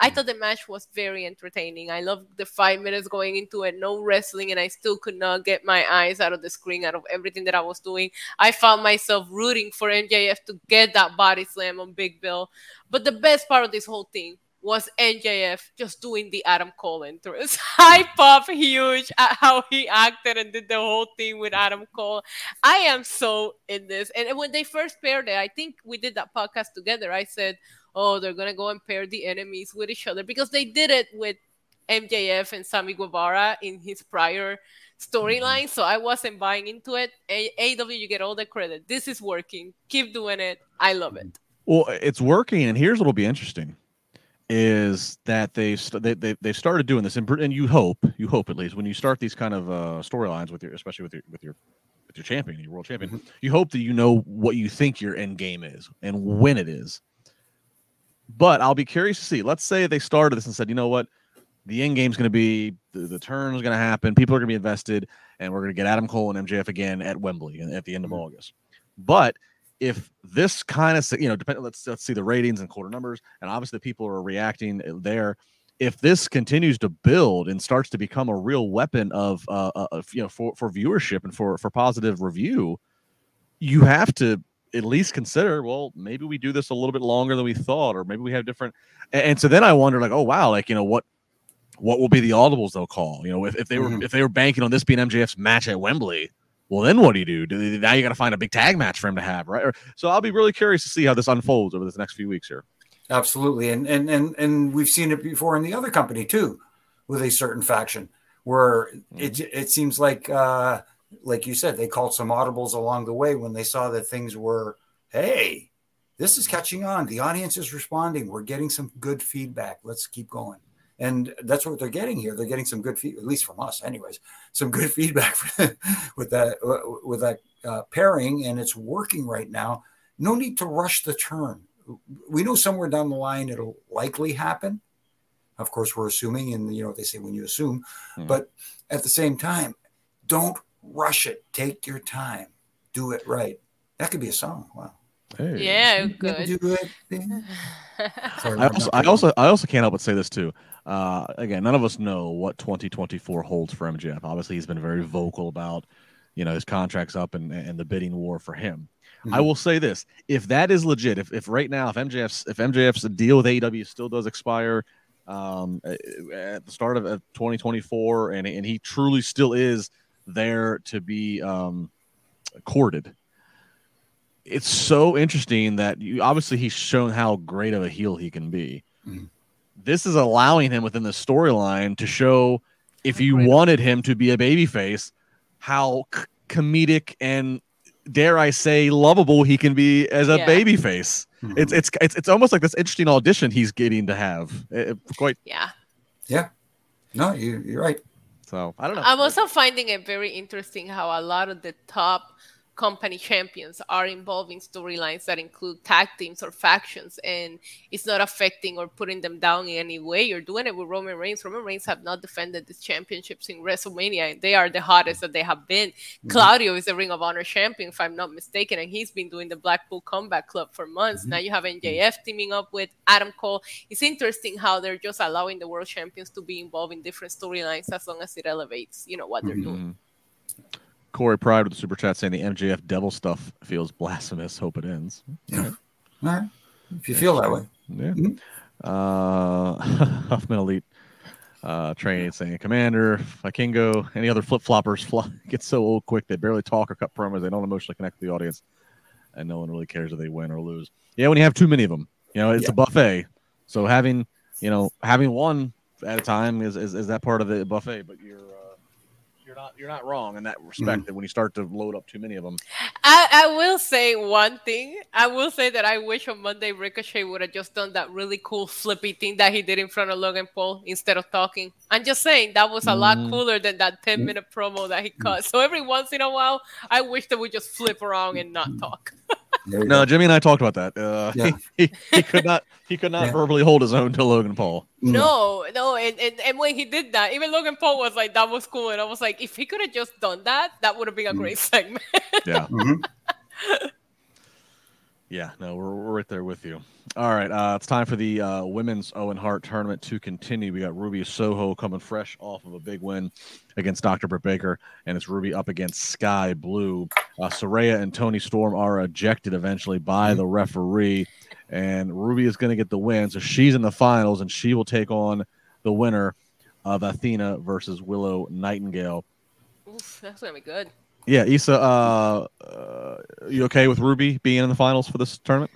I thought the match was very entertaining. I loved the five minutes going into it, no wrestling, and I still could not get my eyes out of the screen, out of everything that I was doing. I found myself rooting for MJF to get that body slam on Big Bill. But the best part of this whole thing was MJF just doing the Adam Cole entrance. I pop huge at how he acted and did the whole thing with Adam Cole. I am so in this. And when they first paired it, I think we did that podcast together. I said, oh, they're going to go and pair the enemies with each other because they did it with MJF and Sammy Guevara in his prior storyline. So I wasn't buying into it. A- AW, you get all the credit. This is working. Keep doing it. I love it. Well, it's working, and here's what'll be interesting: is that they st- they they they started doing this, and, and you hope you hope at least when you start these kind of uh, storylines with your, especially with your with your with your champion, your world champion, Mhm. you hope that you know what you think your end game is and when it is. But I'll be curious to see. Let's say they started this and said, you know what, the end game's going to be the, the turn is going to happen. People are going to be invested, and we're going to get Adam Cole and MJF again at Wembley at the end of Mhm. August. But if this kind of you know depend let's let's see the ratings and quarter numbers and obviously the people are reacting there if this continues to build and starts to become a real weapon of uh of, you know for for viewership and for for positive review you have to at least consider well maybe we do this a little bit longer than we thought or maybe we have different and, and so then i wonder like oh wow like you know what what will be the audibles they'll call you know if, if they were Mhm. if they were banking on this being mjf's match at wembley well then what do you do, do now you got to find a big tag match for him to have right? Or- so i'll be really curious to see how this unfolds over this next few weeks here. Absolutely, and and and and we've seen it before in the other company too, with a certain faction where it it seems like uh, like you said they called some audibles along the way when they saw that things were hey this is catching on. The audience is responding. We're getting some good feedback. Let's keep going and that's what they're getting here they're getting some good feed at least from us anyways some good feedback with that with that uh, pairing and it's working right now no need to rush the turn we know somewhere down the line it'll likely happen. Of course, we're assuming, and you know what they say when you assume, Mhm. but at the same time, don't rush it. Take your time. Do it right. That could be a song. Wow. Yeah, good. Do it. then. Sorry, I also, I also, I also can't help but say this too. Uh, again, none of us know what 2024 holds for MJF. Obviously, he's been very vocal about, you know, his contract's up and and the bidding war for him. I Mhm. will say this: if that is legit, if, if right now, if MJF's if MJF's deal with AEW still does expire um, at the start of uh, 2024, and and he truly still is there to be um, courted, it's so interesting that you obviously he's shown how great of a heel he can be. Mhm. This is allowing him within the storyline to show if you Great. wanted him to be a babyface, how c- comedic and dare I say lovable he can be as a Yeah. babyface. Mhm. It's it's it's it's almost like this interesting audition he's getting to have. It- it- quite yeah. no, you, you're right. so. I don't know. I'm also finding it very interesting how a lot of the top company champions are involving storylines that include tag teams or factions and it's not affecting or putting them down in any way. You're doing it with Roman Reigns. Roman Reigns have not defended these championships in WrestleMania and they are the hottest that they have been. Mm-hmm. Claudio is the Ring of Honor champion, if I'm not mistaken, and he's been doing the Blackpool Combat Club for months. Mm-hmm. Now you have MJF teaming up with Adam Cole. It's interesting how they're just allowing the world champions to be involved in different storylines as long as it elevates, you know, what they're mm-hmm. doing. Corey Pride with the super chat saying the MJF devil stuff feels blasphemous. Hope it ends. Yeah. All right. If you feel that way. Yeah. Mm-hmm. Uh, Huffman Elite uh, training saying, Komander, Vikingo, any other flip floppers fly, get so old quick they barely talk or cut promos. They don't emotionally connect with the audience, and no one really cares if they win or lose. Yeah, when you have too many of them, you know, it's yeah. a buffet. So having, you know, having one at a time is, is, is that part of the buffet, but you're you're not you're not wrong in that respect. Mm-hmm. That when you start to load up too many of them, I, I will say one thing. I will say that I wish on Monday Ricochet would have just done that really cool flippy thing that he did in front of Logan Paul instead of talking. I'm just saying that was a mm-hmm. lot cooler than that 10 mm. minute promo that he cut. So every once in a while, I wish that we just flip around and not talk. No, go. Jimmy and I talked about that. Uh, yeah. he, he, could not he could not yeah. verbally hold his own to Logan Paul. No, no, and, and and when he did that, even Logan Paul was like, "That was cool," and I was like, "If he could have just done that, that would have been a mm. great segment." yeah. Mm-hmm. Yeah, no, we're, we're right there with you. All right, uh, it's time for the uh, women's Owen Hart tournament to continue. We got Ruby Soho coming fresh off of a big win against Dr. Britt Baker, and it's Ruby up against Skye Blue. Uh, Saraya and Toni Storm are ejected eventually by the referee, and Ruby is going to get the win. So she's in the finals, and she will take on the winner of Athena versus Willow Nightingale. Oof, that's going to be good. Yeah, Isa, uh, uh, you okay with Ruby being in the finals for this tournament?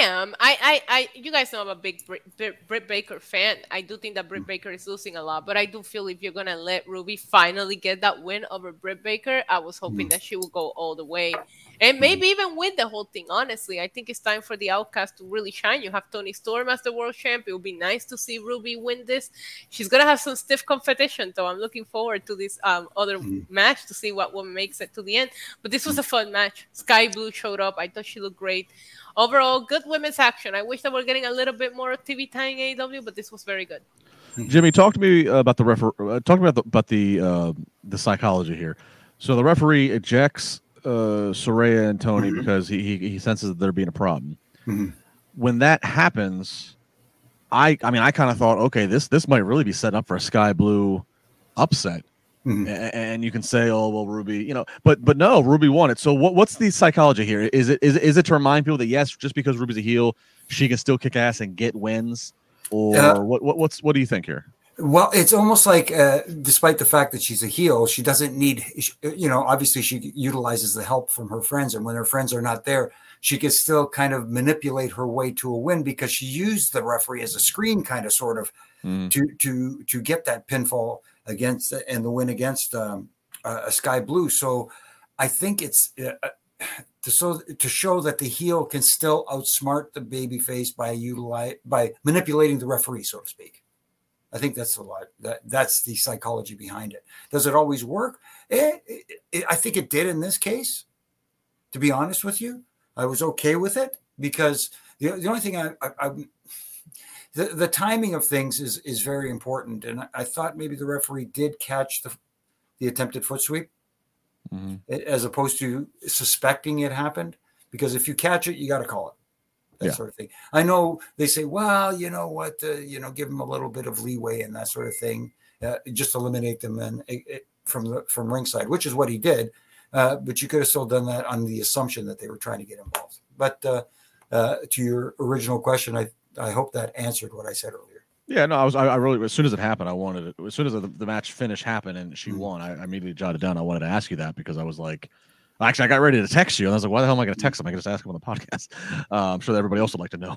I am. I, I, I you guys know I'm a big Britt, Britt Baker fan. I do think that Britt Baker is losing a lot, but I do feel if you're gonna let Ruby finally get that win over Britt Baker, I was hoping mm. that she would go all the way and mm-hmm. maybe even win the whole thing. Honestly, I think it's time for the Outcast to really shine. You have Toni Storm as the world champ. It would be nice to see Ruby win this. She's gonna have some stiff competition, though. I'm looking forward to this um, other mm-hmm. match to see what one makes it to the end. But this was a fun match. Skye Blue showed up. I thought she looked great. Overall, good women's action. I wish that we're getting a little bit more TV time in AEW, but this was very good. Jimmy, talk to me about the refer. Uh, talk about the, about the uh, the psychology here. So the referee ejects uh, Saraya and Toni mm-hmm. because he, he, he senses that there being a problem. Mm-hmm. When that happens, I I mean I kind of thought, okay, this this might really be set up for a Skye Blue upset. Mm-hmm. And you can say, "Oh, well, Ruby," you know, but but no, Ruby won it. So what what's the psychology here? Is it is is it to remind people that yes, just because Ruby's a heel, she can still kick ass and get wins, or uh, what, what what's what do you think here? Well, it's almost like, uh, despite the fact that she's a heel, she doesn't need, you know, obviously she utilizes the help from her friends. And when her friends are not there, she can still kind of manipulate her way to a win because she used the referee as a screen, kind of sort of, mm. to to to get that pinfall against and the win against um, uh, a Skye Blue. So I think it's uh, uh, to so to show that the heel can still outsmart the babyface by utilize by manipulating the referee, so to speak. I think that's a lot. That that's the psychology behind it. Does it always work? It, it, it, I think it did in this case. To be honest with you, I was okay with it because the, the only thing I, I, I the, the timing of things is is very important, and I, I thought maybe the referee did catch the the attempted foot sweep mm-hmm. as opposed to suspecting it happened. Because if you catch it, you got to call it that yeah. sort of thing. I know they say, well, you know what, uh, you know, give them a little bit of leeway and that sort of thing, uh, just eliminate them and it, it, from the from ringside, which is what he did. Uh, but you could have still done that on the assumption that they were trying to get involved. But uh, uh, to your original question, I I hope that answered what I said earlier. Yeah, no, I was. I, I really, as soon as it happened, I wanted it. As soon as the, the match finish happened and she mm-hmm. won, I, I immediately jotted down. I wanted to ask you that because I was like, Actually, I got ready to text you, and I was like, "Why the hell am I going to text him? I can just ask him on the podcast." Uh, I'm sure that everybody else would like to know.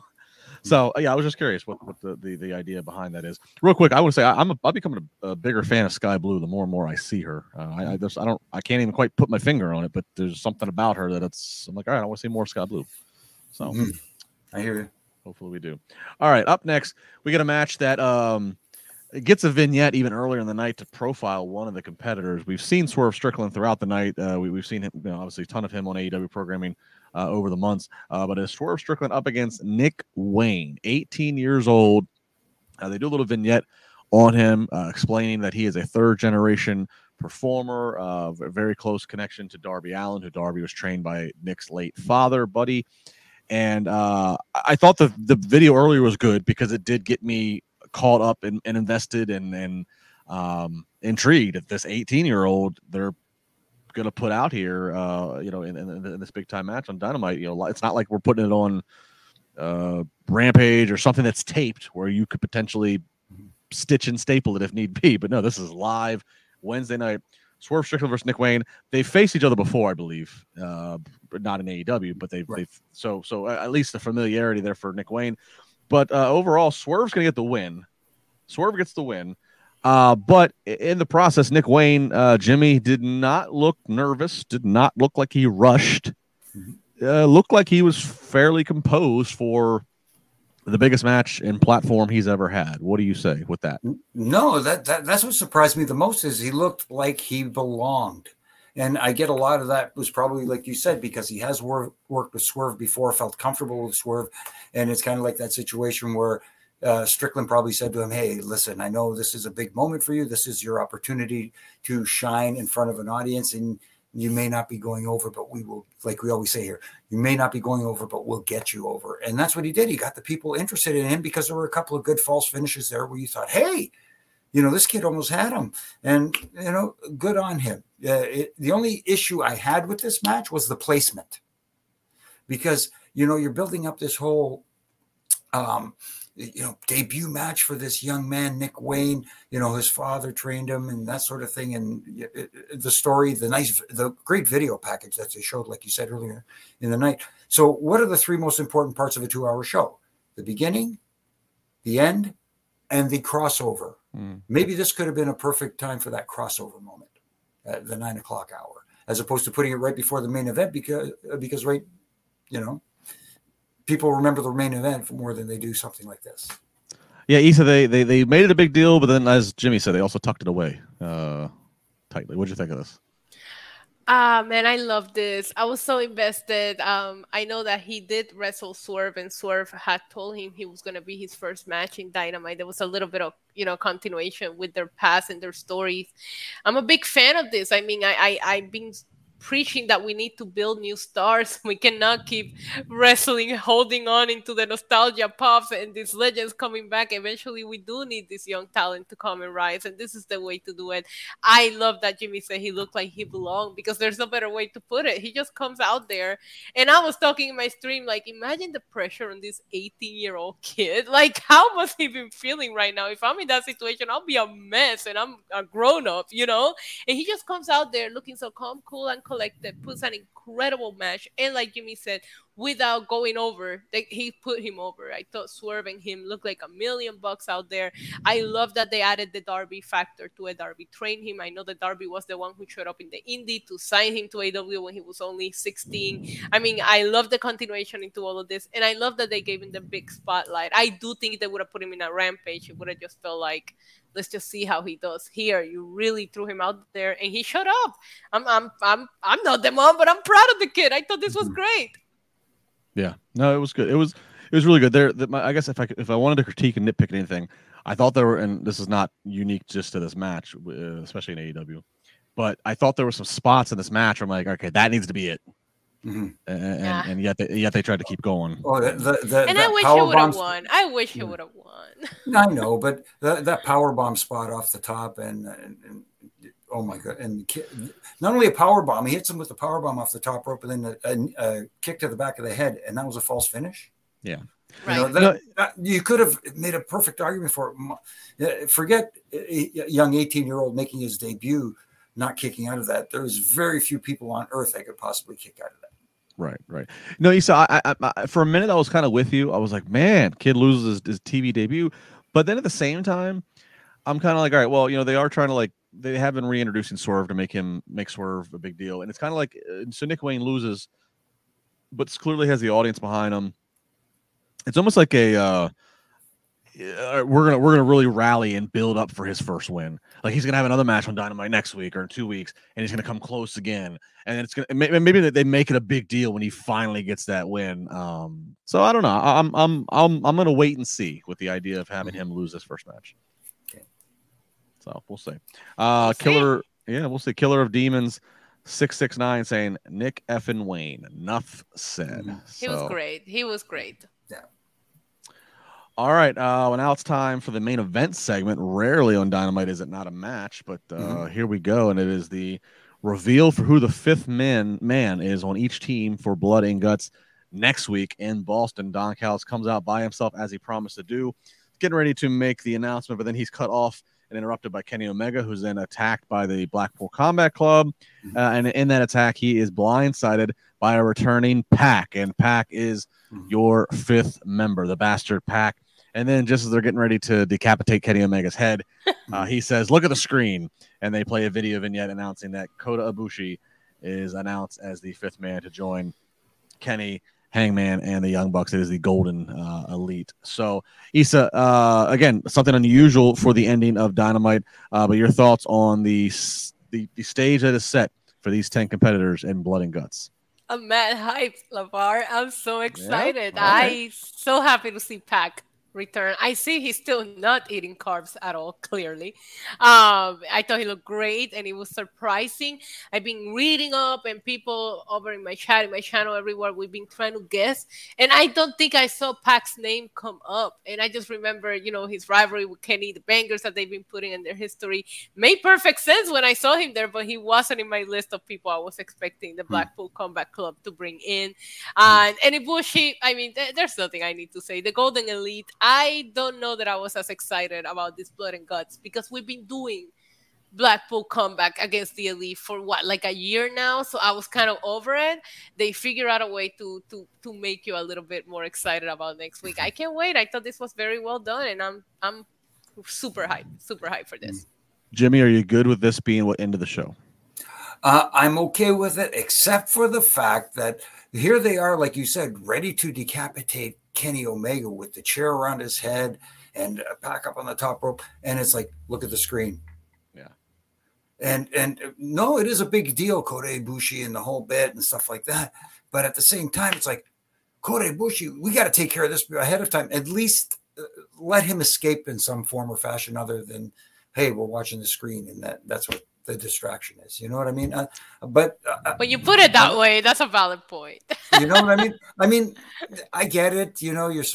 So uh, yeah, I was just curious what, what the, the, the idea behind that is. Real quick, I want to say I, am a, I'm becoming a, a, bigger fan of Skye Blue the more and more I see her. Uh, I, I, just, I don't I can't even quite put my finger on it, but there's something about her that it's I'm like, all right, I want to see more Skye Blue. So mm-hmm. I hear you. Hopefully we do. All right, up next we get a match that um gets a vignette even earlier in the night to profile one of the competitors. We've seen Swerve Strickland throughout the night. Uh, we, have seen him, you know, obviously, a ton of him on AEW programming uh, over the months. Uh, but it's Swerve Strickland up against Nick Wayne, 18 years old. Uh, they do a little vignette on him, uh, explaining that he is a third generation performer, uh, very close connection to Darby Allin, who Darby was trained by Nick's late father, Buddy. And uh, I thought the the video earlier was good because it did get me caught up and, and invested and and um, intrigued. If this 18 year old they're going to put out here, uh, you know, in, in, in, this big time match on Dynamite, you know, it's not like we're putting it on uh, Rampage or something that's taped where you could potentially stitch and staple it if need be. But no, this is live Wednesday night. Swerve Strickland versus Nick Wayne. They faced each other before, I believe, uh, not in AEW, but they've, right. they've so so at least the familiarity there for Nick Wayne. But uh, overall, Swerve's going to get the win. Swerve gets the win. Uh, but in the process, Nick Wayne, uh, Jimmy did not look nervous, did not look like he rushed, mm-hmm. uh, looked like he was fairly composed for the biggest match and platform he's ever had. What do you say with that? No, that, that that's what surprised me the most is he looked like he belonged. And I get a lot of that was probably like you said because he has wor- worked with Swerve before, felt comfortable with Swerve, and it's kind of like that situation where uh, Strickland probably said to him, "Hey, listen, I know this is a big moment for you. This is your opportunity to shine in front of an audience, and you may not be going over, but we will, like we always say here, you may not be going over, but we'll get you over. And that's what he did. He got the people interested in him because there were a couple of good false finishes there where you thought, hey, you know, this kid almost had him. And, you know, good on him. Uh, it, the only issue I had with this match was the placement because, you know, you're building up this whole, um, you know, debut match for this young man, Nick Wayne. You know, his father trained him and that sort of thing. And the story, the nice, the great video package that they showed, like you said earlier in the night. So, what are the three most important parts of a two hour show? The beginning, the end, and the crossover. Mm. Maybe this could have been a perfect time for that crossover moment at the nine o'clock hour, as opposed to putting it right before the main event because, because right, you know, people remember the main event more than they do something like this. Yeah, Isa, they, they they made it a big deal, but then as Jimmy said, they also tucked it away uh, tightly. What'd you think of this? Ah man, I love this. I was so invested. Um, I know that he did wrestle Swerve, and Swerve had told him he was gonna be his first match in Dynamite. There was a little bit of you know continuation with their past and their stories. I'm a big fan of this. I mean, I, I I've been preaching that we need to build new stars. We cannot keep wrestling, holding on into the nostalgia pops and these legends coming back. Eventually, we do need this young talent to come and rise, and this is the way to do it. I love that Jimmy said he looked like he belonged because there's no better way to put it. He just comes out there, and I was talking in my stream like, imagine the pressure on this 18 year old kid. Like, how must he be feeling right now? If I'm in that situation, I'll be a mess, and I'm a grown up, you know. And he just comes out there looking so calm, cool, and collected, puts an incredible match, and like Jimmy said, without going over, they, he put him over. I thought swerving him looked like a million bucks out there. I love that they added the Darby factor to it. Darby trained him. I know that Darby was the one who showed up in the indie to sign him to AW when he was only 16. I mean, I love the continuation into all of this, and I love that they gave him the big spotlight. I do think they would have put him in a rampage. It would have just felt like let's just see how he does here. You really threw him out there, and he showed up. I'm, I'm, I'm, I'm not the mom, but I'm proud of the kid. I thought this was mm-hmm. great. Yeah, no, it was good. It was, it was really good. There, the, my, I guess if I if I wanted to critique and nitpick anything, I thought there were, and this is not unique just to this match, uh, especially in AEW, but I thought there were some spots in this match where I'm like, okay, that needs to be it. Mm-hmm. And, yeah. and, yet, they, yet they tried to keep going. Oh, the, the, and I wish he would have won. I wish it would have won. I know, but that, that power bomb spot off the top, and, and, and oh my god, and not only a power bomb, he hits him with the power bomb off the top rope, and then a, a, a kick to the back of the head, and that was a false finish. Yeah. Right. You, know, that, that, you could have made a perfect argument for it. Uh, forget uh, a young 18 year old making his debut, not kicking out of that. There's very few people on earth that could possibly kick out of that. Right, right. No, you saw. I, I, I, for a minute, I was kind of with you. I was like, man, kid loses his, his TV debut, but then at the same time, I'm kind of like, all right, well, you know, they are trying to like they have been reintroducing Swerve to make him make Swerve a big deal, and it's kind of like uh, so Nick Wayne loses, but clearly has the audience behind him. It's almost like a uh, uh, we're gonna we're gonna really rally and build up for his first win. Like he's gonna have another match on Dynamite next week or in two weeks, and he's gonna come close again. And it's gonna maybe they make it a big deal when he finally gets that win. Um, so I don't know. I'm I'm I'm I'm gonna wait and see with the idea of having him lose his first match. Okay. So we'll see. Uh, we'll Killer, see. yeah, we'll see. Killer of Demons. 669 saying Nick effin Wayne. Enough said. He so. was great. He was great. Yeah. All right. Uh, well, now it's time for the main event segment. Rarely on Dynamite is it not a match, but uh, mm-hmm. here we go, and it is the reveal for who the fifth man man is on each team for Blood and Guts next week in Boston. Don Callis comes out by himself as he promised to do, getting ready to make the announcement, but then he's cut off and interrupted by Kenny Omega, who's then attacked by the Blackpool Combat Club. Mm-hmm. Uh, and in that attack, he is blindsided by a returning Pac, and Pac is mm-hmm. your fifth member, the Bastard Pac. And then just as they're getting ready to decapitate Kenny Omega's head, uh, he says, "Look at the screen," and they play a video vignette announcing that Kota Ibushi is announced as the fifth man to join Kenny, Hangman, and the Young Bucks. It is the Golden uh, Elite. So, Isa, uh, again, something unusual for the ending of Dynamite. Uh, but your thoughts on the, the the stage that is set for these ten competitors in Blood and Guts? I'm mad hyped, LaBar. I'm so excited. Yeah, right. I'm so happy to see Pac return. I see he's still not eating carbs at all, clearly. Um, I thought he looked great and it was surprising. I've been reading up and people over in my chat, in my channel, everywhere, we've been trying to guess. And I don't think I saw Pac's name come up. And I just remember, you know, his rivalry with Kenny, the bangers that they've been putting in their history made perfect sense when I saw him there, but he wasn't in my list of people I was expecting the hmm. Blackpool mm. Combat Club to bring in. Mm. Uh, and Ibushi, I mean, th- there's nothing I need to say. The Golden Elite, I don't know that I was as excited about this blood and guts because we've been doing Blackpool Combat against the elite for what like a year now. So I was kind of over it. They figure out a way to to to make you a little bit more excited about next week. I can't wait. I thought this was very well done, and I'm I'm super hyped, super hyped for this. Jimmy, are you good with this being what end of the show? Uh, I'm okay with it, except for the fact that here they are, like you said, ready to decapitate Kenny Omega with the chair around his head and back up on the top rope. And it's like, look at the screen. Yeah. And and no, it is a big deal, Kota Ibushi and the whole bit and stuff like that. But at the same time, it's like, Kota Ibushi, we got to take care of this ahead of time. At least uh, let him escape in some form or fashion other than, hey, we're watching the screen. And that that's what the distraction is. You know what I mean? Uh, but uh, when you put it that uh, way, that's a valid point. you know what I mean? I mean, I get it. You know, you're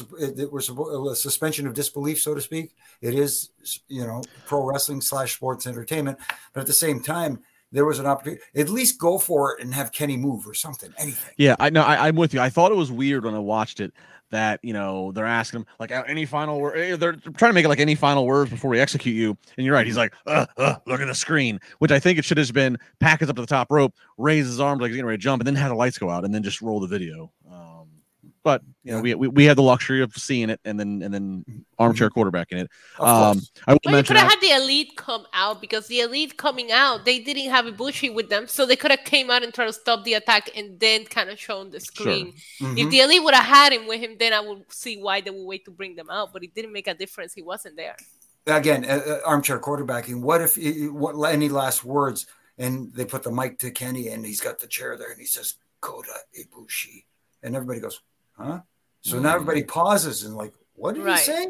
we're a suspension of disbelief, so to speak. It is, you know, pro wrestling slash sports entertainment, but at the same time. There was an opportunity. At least go for it and have Kenny move or something, anything. Yeah, I know. I'm with you. I thought it was weird when I watched it that you know they're asking him like any final word eh, they're trying to make it like any final words before we execute you and you're right he's like uh, uh, look at the screen which i think it should have been packets up to the top rope raise his arms like he's getting ready to jump and then have the lights go out and then just roll the video but you know, we, we we had the luxury of seeing it and then and then mm-hmm. armchair quarterback in it. Um, I will well, mention you could have had the elite come out because the elite coming out, they didn't have Ibushi with them, so they could have came out and tried to stop the attack and then kind of shown the screen. Sure. Mm-hmm. If the elite would have had him with him, then I would see why they would wait to bring them out. But it didn't make a difference; he wasn't there. Again, uh, uh armchair quarterbacking. What if what any last words? And they put the mic to Kenny, and he's got the chair there, and he says, "Kota Ibushi," and everybody goes huh? So mm-hmm. now everybody pauses and like, what did right. he say?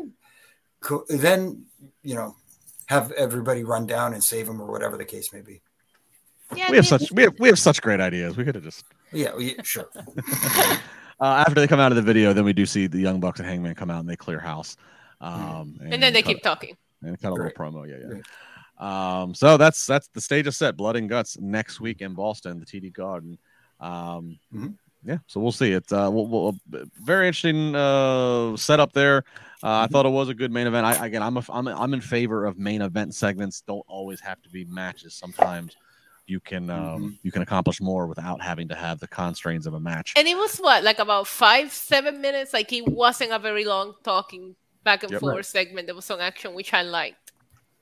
Then you know, have everybody run down and save him or whatever the case may be. Yeah, we have such we have we have such great ideas. We could have just yeah, yeah sure. uh, after they come out of the video, then we do see the Young Bucks and Hangman come out and they clear house. Um, and, and then they keep talking. And cut a little promo, yeah, yeah. Um, so that's that's the stage is set. Blood and guts next week in Boston, the TD Garden. Um, mm-hmm yeah, so we'll see. It's uh, we'll, we'll, very interesting uh, setup there. Uh, I mm-hmm. thought it was a good main event. I, again, I'm a, I'm a, I'm in favor of main event segments. Don't always have to be matches. Sometimes you can um, mm-hmm. you can accomplish more without having to have the constraints of a match. And it was what like about five seven minutes. Like it wasn't a very long talking back and yep, forth right. segment. There was some action which I liked.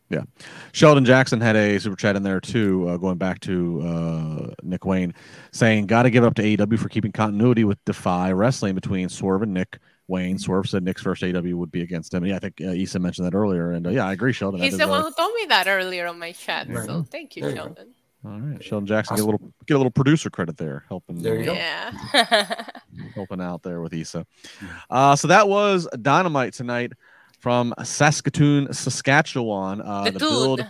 Yeah. Sheldon Jackson had a super chat in there too, uh, going back to uh, Nick Wayne, saying, Got to give it up to AEW for keeping continuity with Defy Wrestling between Swerve and Nick, Wayne Swerve said Nick's first AW would be against him. And yeah, I think uh, Isa mentioned that earlier, and uh, yeah, I agree, Sheldon. He's the one who told me that earlier on my chat. Right. So thank you, There you. Sheldon. all right, Sheldon Jackson get a little get a little producer credit there, helping There you go. Yeah. helping out there with Isa. Uh, so that was Dynamite tonight from Saskatoon, Saskatchewan. Uh, the build,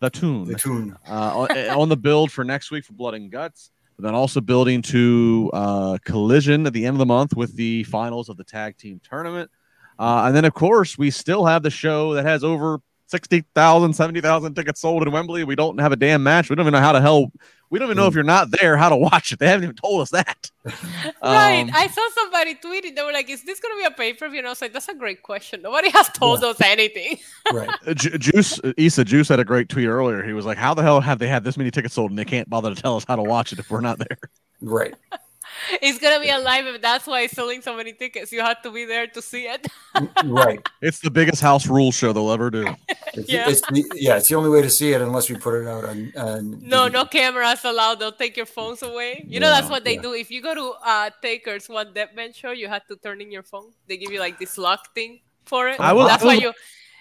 the tune, The tune. uh, on, on the build for next week for Blood and Guts. But then also building to uh, Collision at the end of the month with the finals of the tag team tournament. Uh, and then, of course, we still have the show that has over 60,000, 70,000 tickets sold in Wembley. We don't have a damn match. We don't even know how to hell. We don't even know if you're not there, how to watch it. They haven't even told us that. Right. Um, I saw somebody tweeting. They were like, "Is this going to be a pay per view?" And I was like, "That's a great question. Nobody has told us anything." Right. Uh, Ju- Juice Isa Juice had a great tweet earlier. He was like, "How the hell have they had this many tickets sold and they can't bother to tell us how to watch it if we're not there?" Right. It's going to be a live event. That's why it's selling so many tickets. You have to be there to see it. Right. It's the biggest house rule show they'll ever do. It's, Yeah. it's the, yeah, it's the only way to see it unless we put it out on. on No, DVD. no cameras allowed. They'll take your phones away. You know, that's what they yeah. do. If you go to uh Taker's One Deadman show, you have to turn in your phone. They give you like this lock thing for it. I was- that's I why you.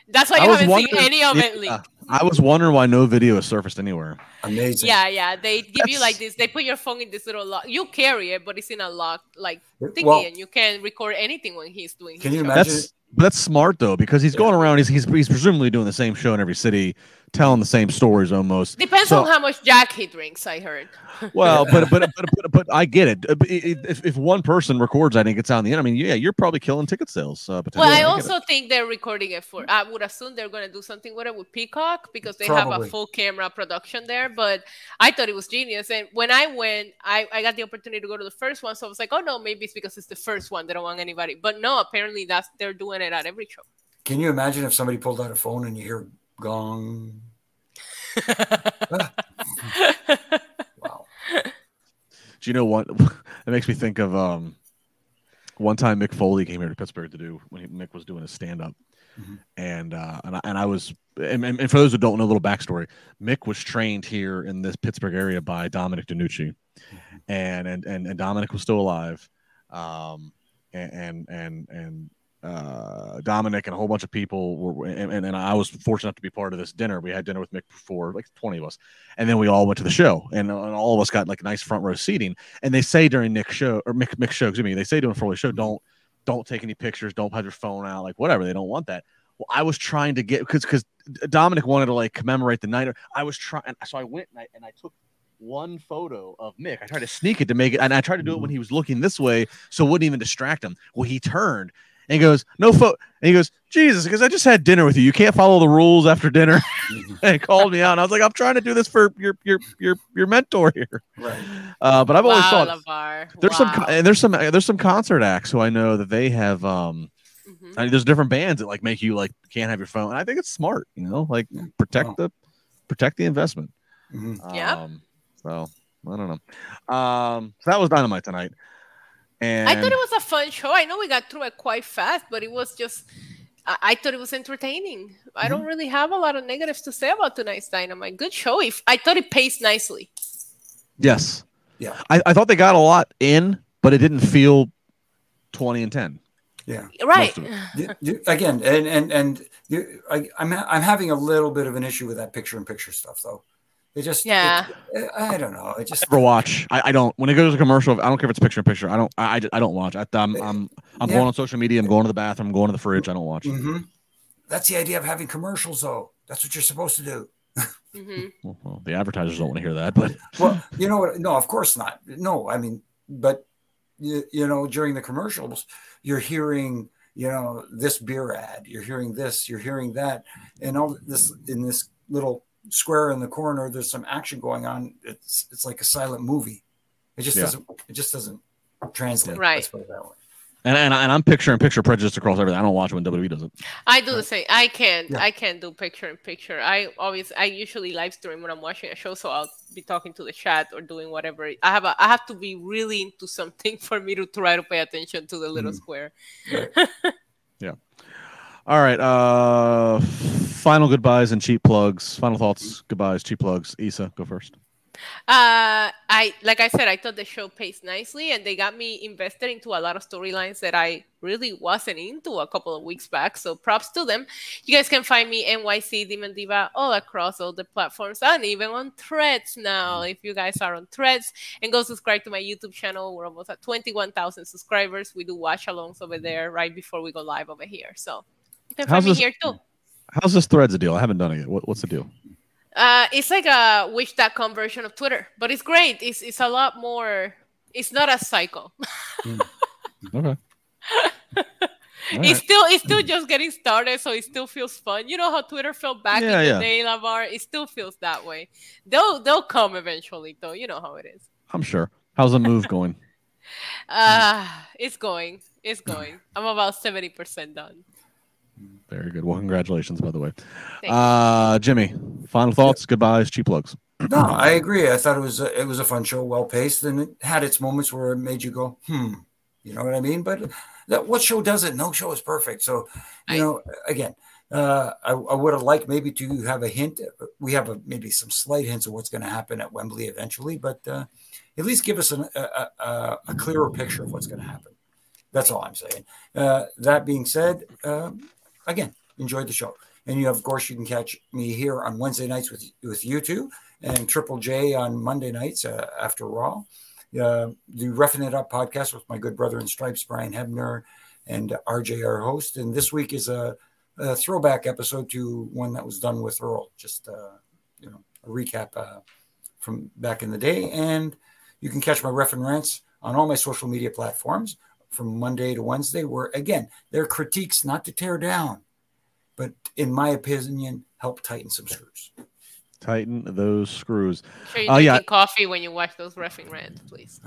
That's why I you was haven't seen any of it yeah, leak. I was wondering why no video has surfaced anywhere. Amazing. Yeah, yeah. They give you like this. They put your phone in this little lock. You carry it, but it's in a lock like thingy, Well, and you can't record anything when he's doing. Can his you show. imagine- That's but that's smart though because he's going around. He's, he's he's presumably doing the same show in every city, telling the same stories almost. Depends So- on how much Jack he drinks. I heard. Well, but, but but but but I get it. But i- i- If, if one person records I think it's on the end, I mean, yeah, you're probably killing ticket sales. Uh. Well, I get it. also think they're recording it for. I would assume they're going to do something with it with Peacock because they have a full camera production there. But I thought it was genius. And when I went, I, I got the opportunity to go to the first one, so I was like, oh no, maybe it's because it's the first one. They don't want anybody. But no, apparently that's they're doing it at every show. Can you imagine if somebody pulled out a phone and you hear gong? Wow. Do you know what? It makes me think of um, one time Mick Foley came here to Pittsburgh to do when he, Mick was doing his stand up, Mhm. and uh, and I, and I was and, and and for those who don't know a little backstory, Mick was trained here in this Pittsburgh area by Dominic DeNucci, and and and, and Dominic was still alive, um, and and and. and uh, Dominic and a whole bunch of people were, and, and, I was fortunate enough to be part of this dinner. We had dinner with Mick before, like 20 of us, and then we all went to the show, and, and all of us got like nice front row seating. And they say during Nick's show or Mick, Mick's show, excuse me, they say during Foley's show, don't don't take any pictures, don't have your phone out, like whatever. They don't want that. Well, I was trying to get because because Dominic wanted to like commemorate the night. I was trying, so I went and I, and I took one photo of Mick. I tried to sneak it to make it, and I tried to do it when he was looking this way, so it wouldn't even distract him. Well, he turned and he goes, "No photo," and he goes, "Jesus," because I just had dinner with you. You can't follow the rules after dinner. and he called me out, and I was like, "I'm trying to do this for your your your your mentor here." Right. Uh, but I've always wow, thought LaBar. there's some Wow. co- and there's some there's some concert acts who I know that they have um Mhm. I mean, there's different bands that like make you like can't have your phone. And I think it's smart, you know, like protect Wow. the protect the investment. Mhm. Yep. Um, so I don't know. Um, so that was dynamite tonight, and I thought it was a fun show. I know we got through it quite fast, but it was just. I, I thought it was entertaining. I don't mm-hmm. really have a lot of negatives to say about tonight's Dynamite. Good show. If I thought it paced nicely. yes, Yeah. I, I thought they got a lot in, but it didn't feel twenty and ten. Yeah. Right. You- you- again, and and and you, I, I'm ha- I'm having a little bit of an issue with that picture in picture stuff, though. It just Yeah. it- I don't know. It just Never watch. I, I don't. When it goes to commercial, I don't care if it's picture in picture. I don't. I, I, I don't watch. I, I'm I'm I'm Yeah. going on social media. I'm going to the bathroom. I'm going to the fridge. I don't watch. Mhm. That's the idea of having commercials, though. That's what you're supposed to do. hmm Well, well, the advertisers don't want to hear that, but Well, you know what? No, of course not. No, I mean, but you, you know, during the commercials, you're hearing, you know, this beer ad, you're hearing this, you're hearing that, and all this in this little square in the corner. There's some action going on. It's it's like a silent movie. It just Yeah. doesn't. It just doesn't translate. Right. Let's put it that way. and and, and I'm picturing picture prejudice across everything. I don't watch when WWE does it. I do the same. I can't. Yeah. I can't do picture in picture. I always. I usually live stream when I'm watching a show, so I'll be talking to the chat or doing whatever. I have. A, I have to be really into something for me to try to pay attention to the little Mm. square. All right. Uh, final goodbyes and cheap plugs. Final thoughts, goodbyes, cheap plugs. Isa, go first. Uh, I like I said, I thought the show paced nicely, and they got me invested into a lot of storylines that I really wasn't into a couple of weeks back. So props to them. You guys can find me NYC Demon Diva all across all the platforms and even on Threads now. If you guys are on Threads, and go subscribe to my YouTube channel. We're almost at twenty one thousand subscribers. We do watch alongs over there right before we go live over here. So you can find How's me this- here too. How's this threads a deal? I haven't done it yet. What, what's the deal? Uh, it's like a wish.com version of Twitter, but it's great. It's it's a lot more. It's not as psycho. Okay. All It's right. still it's still just getting started, so it still feels fun. You know how Twitter felt back Yeah, in the yeah. day, LaBar. It still feels that way. They'll they'll come eventually, though. You know how it is. I'm sure. How's the move going? Uh it's going. It's going. I'm about seventy percent done. Very good. Well, congratulations, by the way. Thank. Uh, Jimmy, final thoughts, goodbyes, cheap plugs. No, I agree. I thought it was a, it was a fun show, well paced, and it had its moments where it made you go, hmm. You know what I mean? But that what show does it? No show is perfect. So you I- know, again, uh, I, I would have liked maybe to have a hint. We have a, maybe some slight hints of what's going to happen at Wembley eventually, but uh, at least give us an, a, a, a- a clearer picture of what's going to happen. That's all I'm saying. Uh, that being said, um, again, enjoyed the show. And you, of course, you can catch me here on Wednesday nights with with you two, and Triple J on Monday nights uh, after Raw. Uh, the Roughing It Up podcast with my good brother in stripes, Brian Hebner, and RJ, our host. And this week is a, a throwback episode to one that was done with Earl. Just uh, you know, a recap uh, from back in the day. And you can catch my ref and rants on all my social media platforms from Monday to Wednesday, were, again, they're critiques not to tear down, but in my opinion, help tighten some screws. Tighten those screws. Make sure you're Oh, yeah. coffee when you watch those refing rants, please.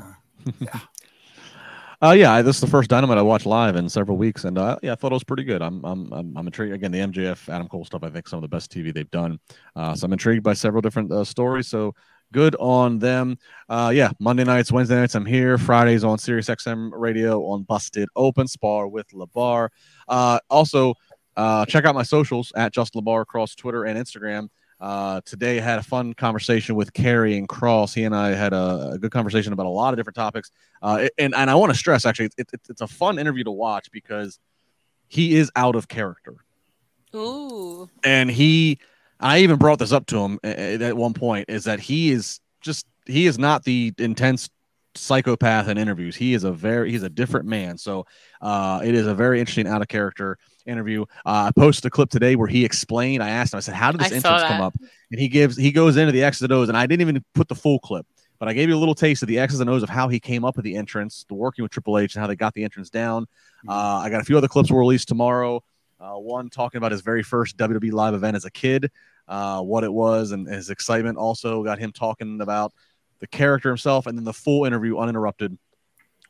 Uh, yeah, I- this is the first Dynamite I watched live in several weeks, and uh, yeah, I thought it was pretty good. I'm, I'm, I'm, I'm intrigued. Again, the MJF Adam Cole stuff, I think, some of the best TV they've done. Uh, so I'm intrigued by several different uh, stories. So good on them. Uh, yeah, Monday nights, Wednesday nights, I'm here. Fridays on Sirius XM Radio on Busted Open Spar with Labar. Uh, also, uh, check out my socials at Just Labar across Twitter and Instagram. Uh, today I had a fun conversation with Karrion Kross. He and I had a, a good conversation about a lot of different topics. Uh, and and I want to stress actually, it, it, it's a fun interview to watch because he is out of character, Ooh. and he. I even brought this up to him at, at one point. Is that he is just he is not the intense psychopath in interviews. He is a very he's a different man. So uh, it is a very interesting out of character interview. Uh, I posted a clip today where he explained. I asked him. I said, "How did this I entrance come up?" And he gives he goes into the X's and O's, and I didn't even put the full clip, but I gave you a little taste of the X's and O's of how he came up with the entrance, the working with Triple H, and how they got the entrance down. Uh, I got a few other clips will release tomorrow. Uh, one talking about his very first WWE live event as a kid, uh, what it was, and his excitement. Also got him talking about the character himself, and then the full interview, uninterrupted,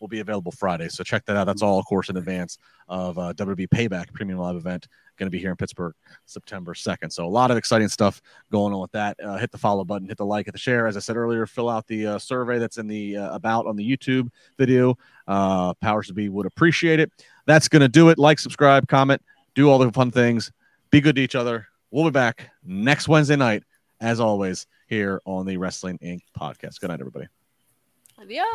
will be available Friday. So check that out. That's all, of course, in advance of uh, WWE Payback Premium Live event going to be here in Pittsburgh September 2nd. So a lot of exciting stuff going on with that. Uh, hit the follow button, hit the like, hit the share. As I said earlier, fill out the uh, survey that's in the uh, about on the YouTube video. Uh, Powers to be would appreciate it. That's going to do it. Like, subscribe, comment, do all the fun things. Be good to each other. We'll be back next Wednesday night, as always, here on the Wrestling Inc. podcast. Good night, everybody. Adios.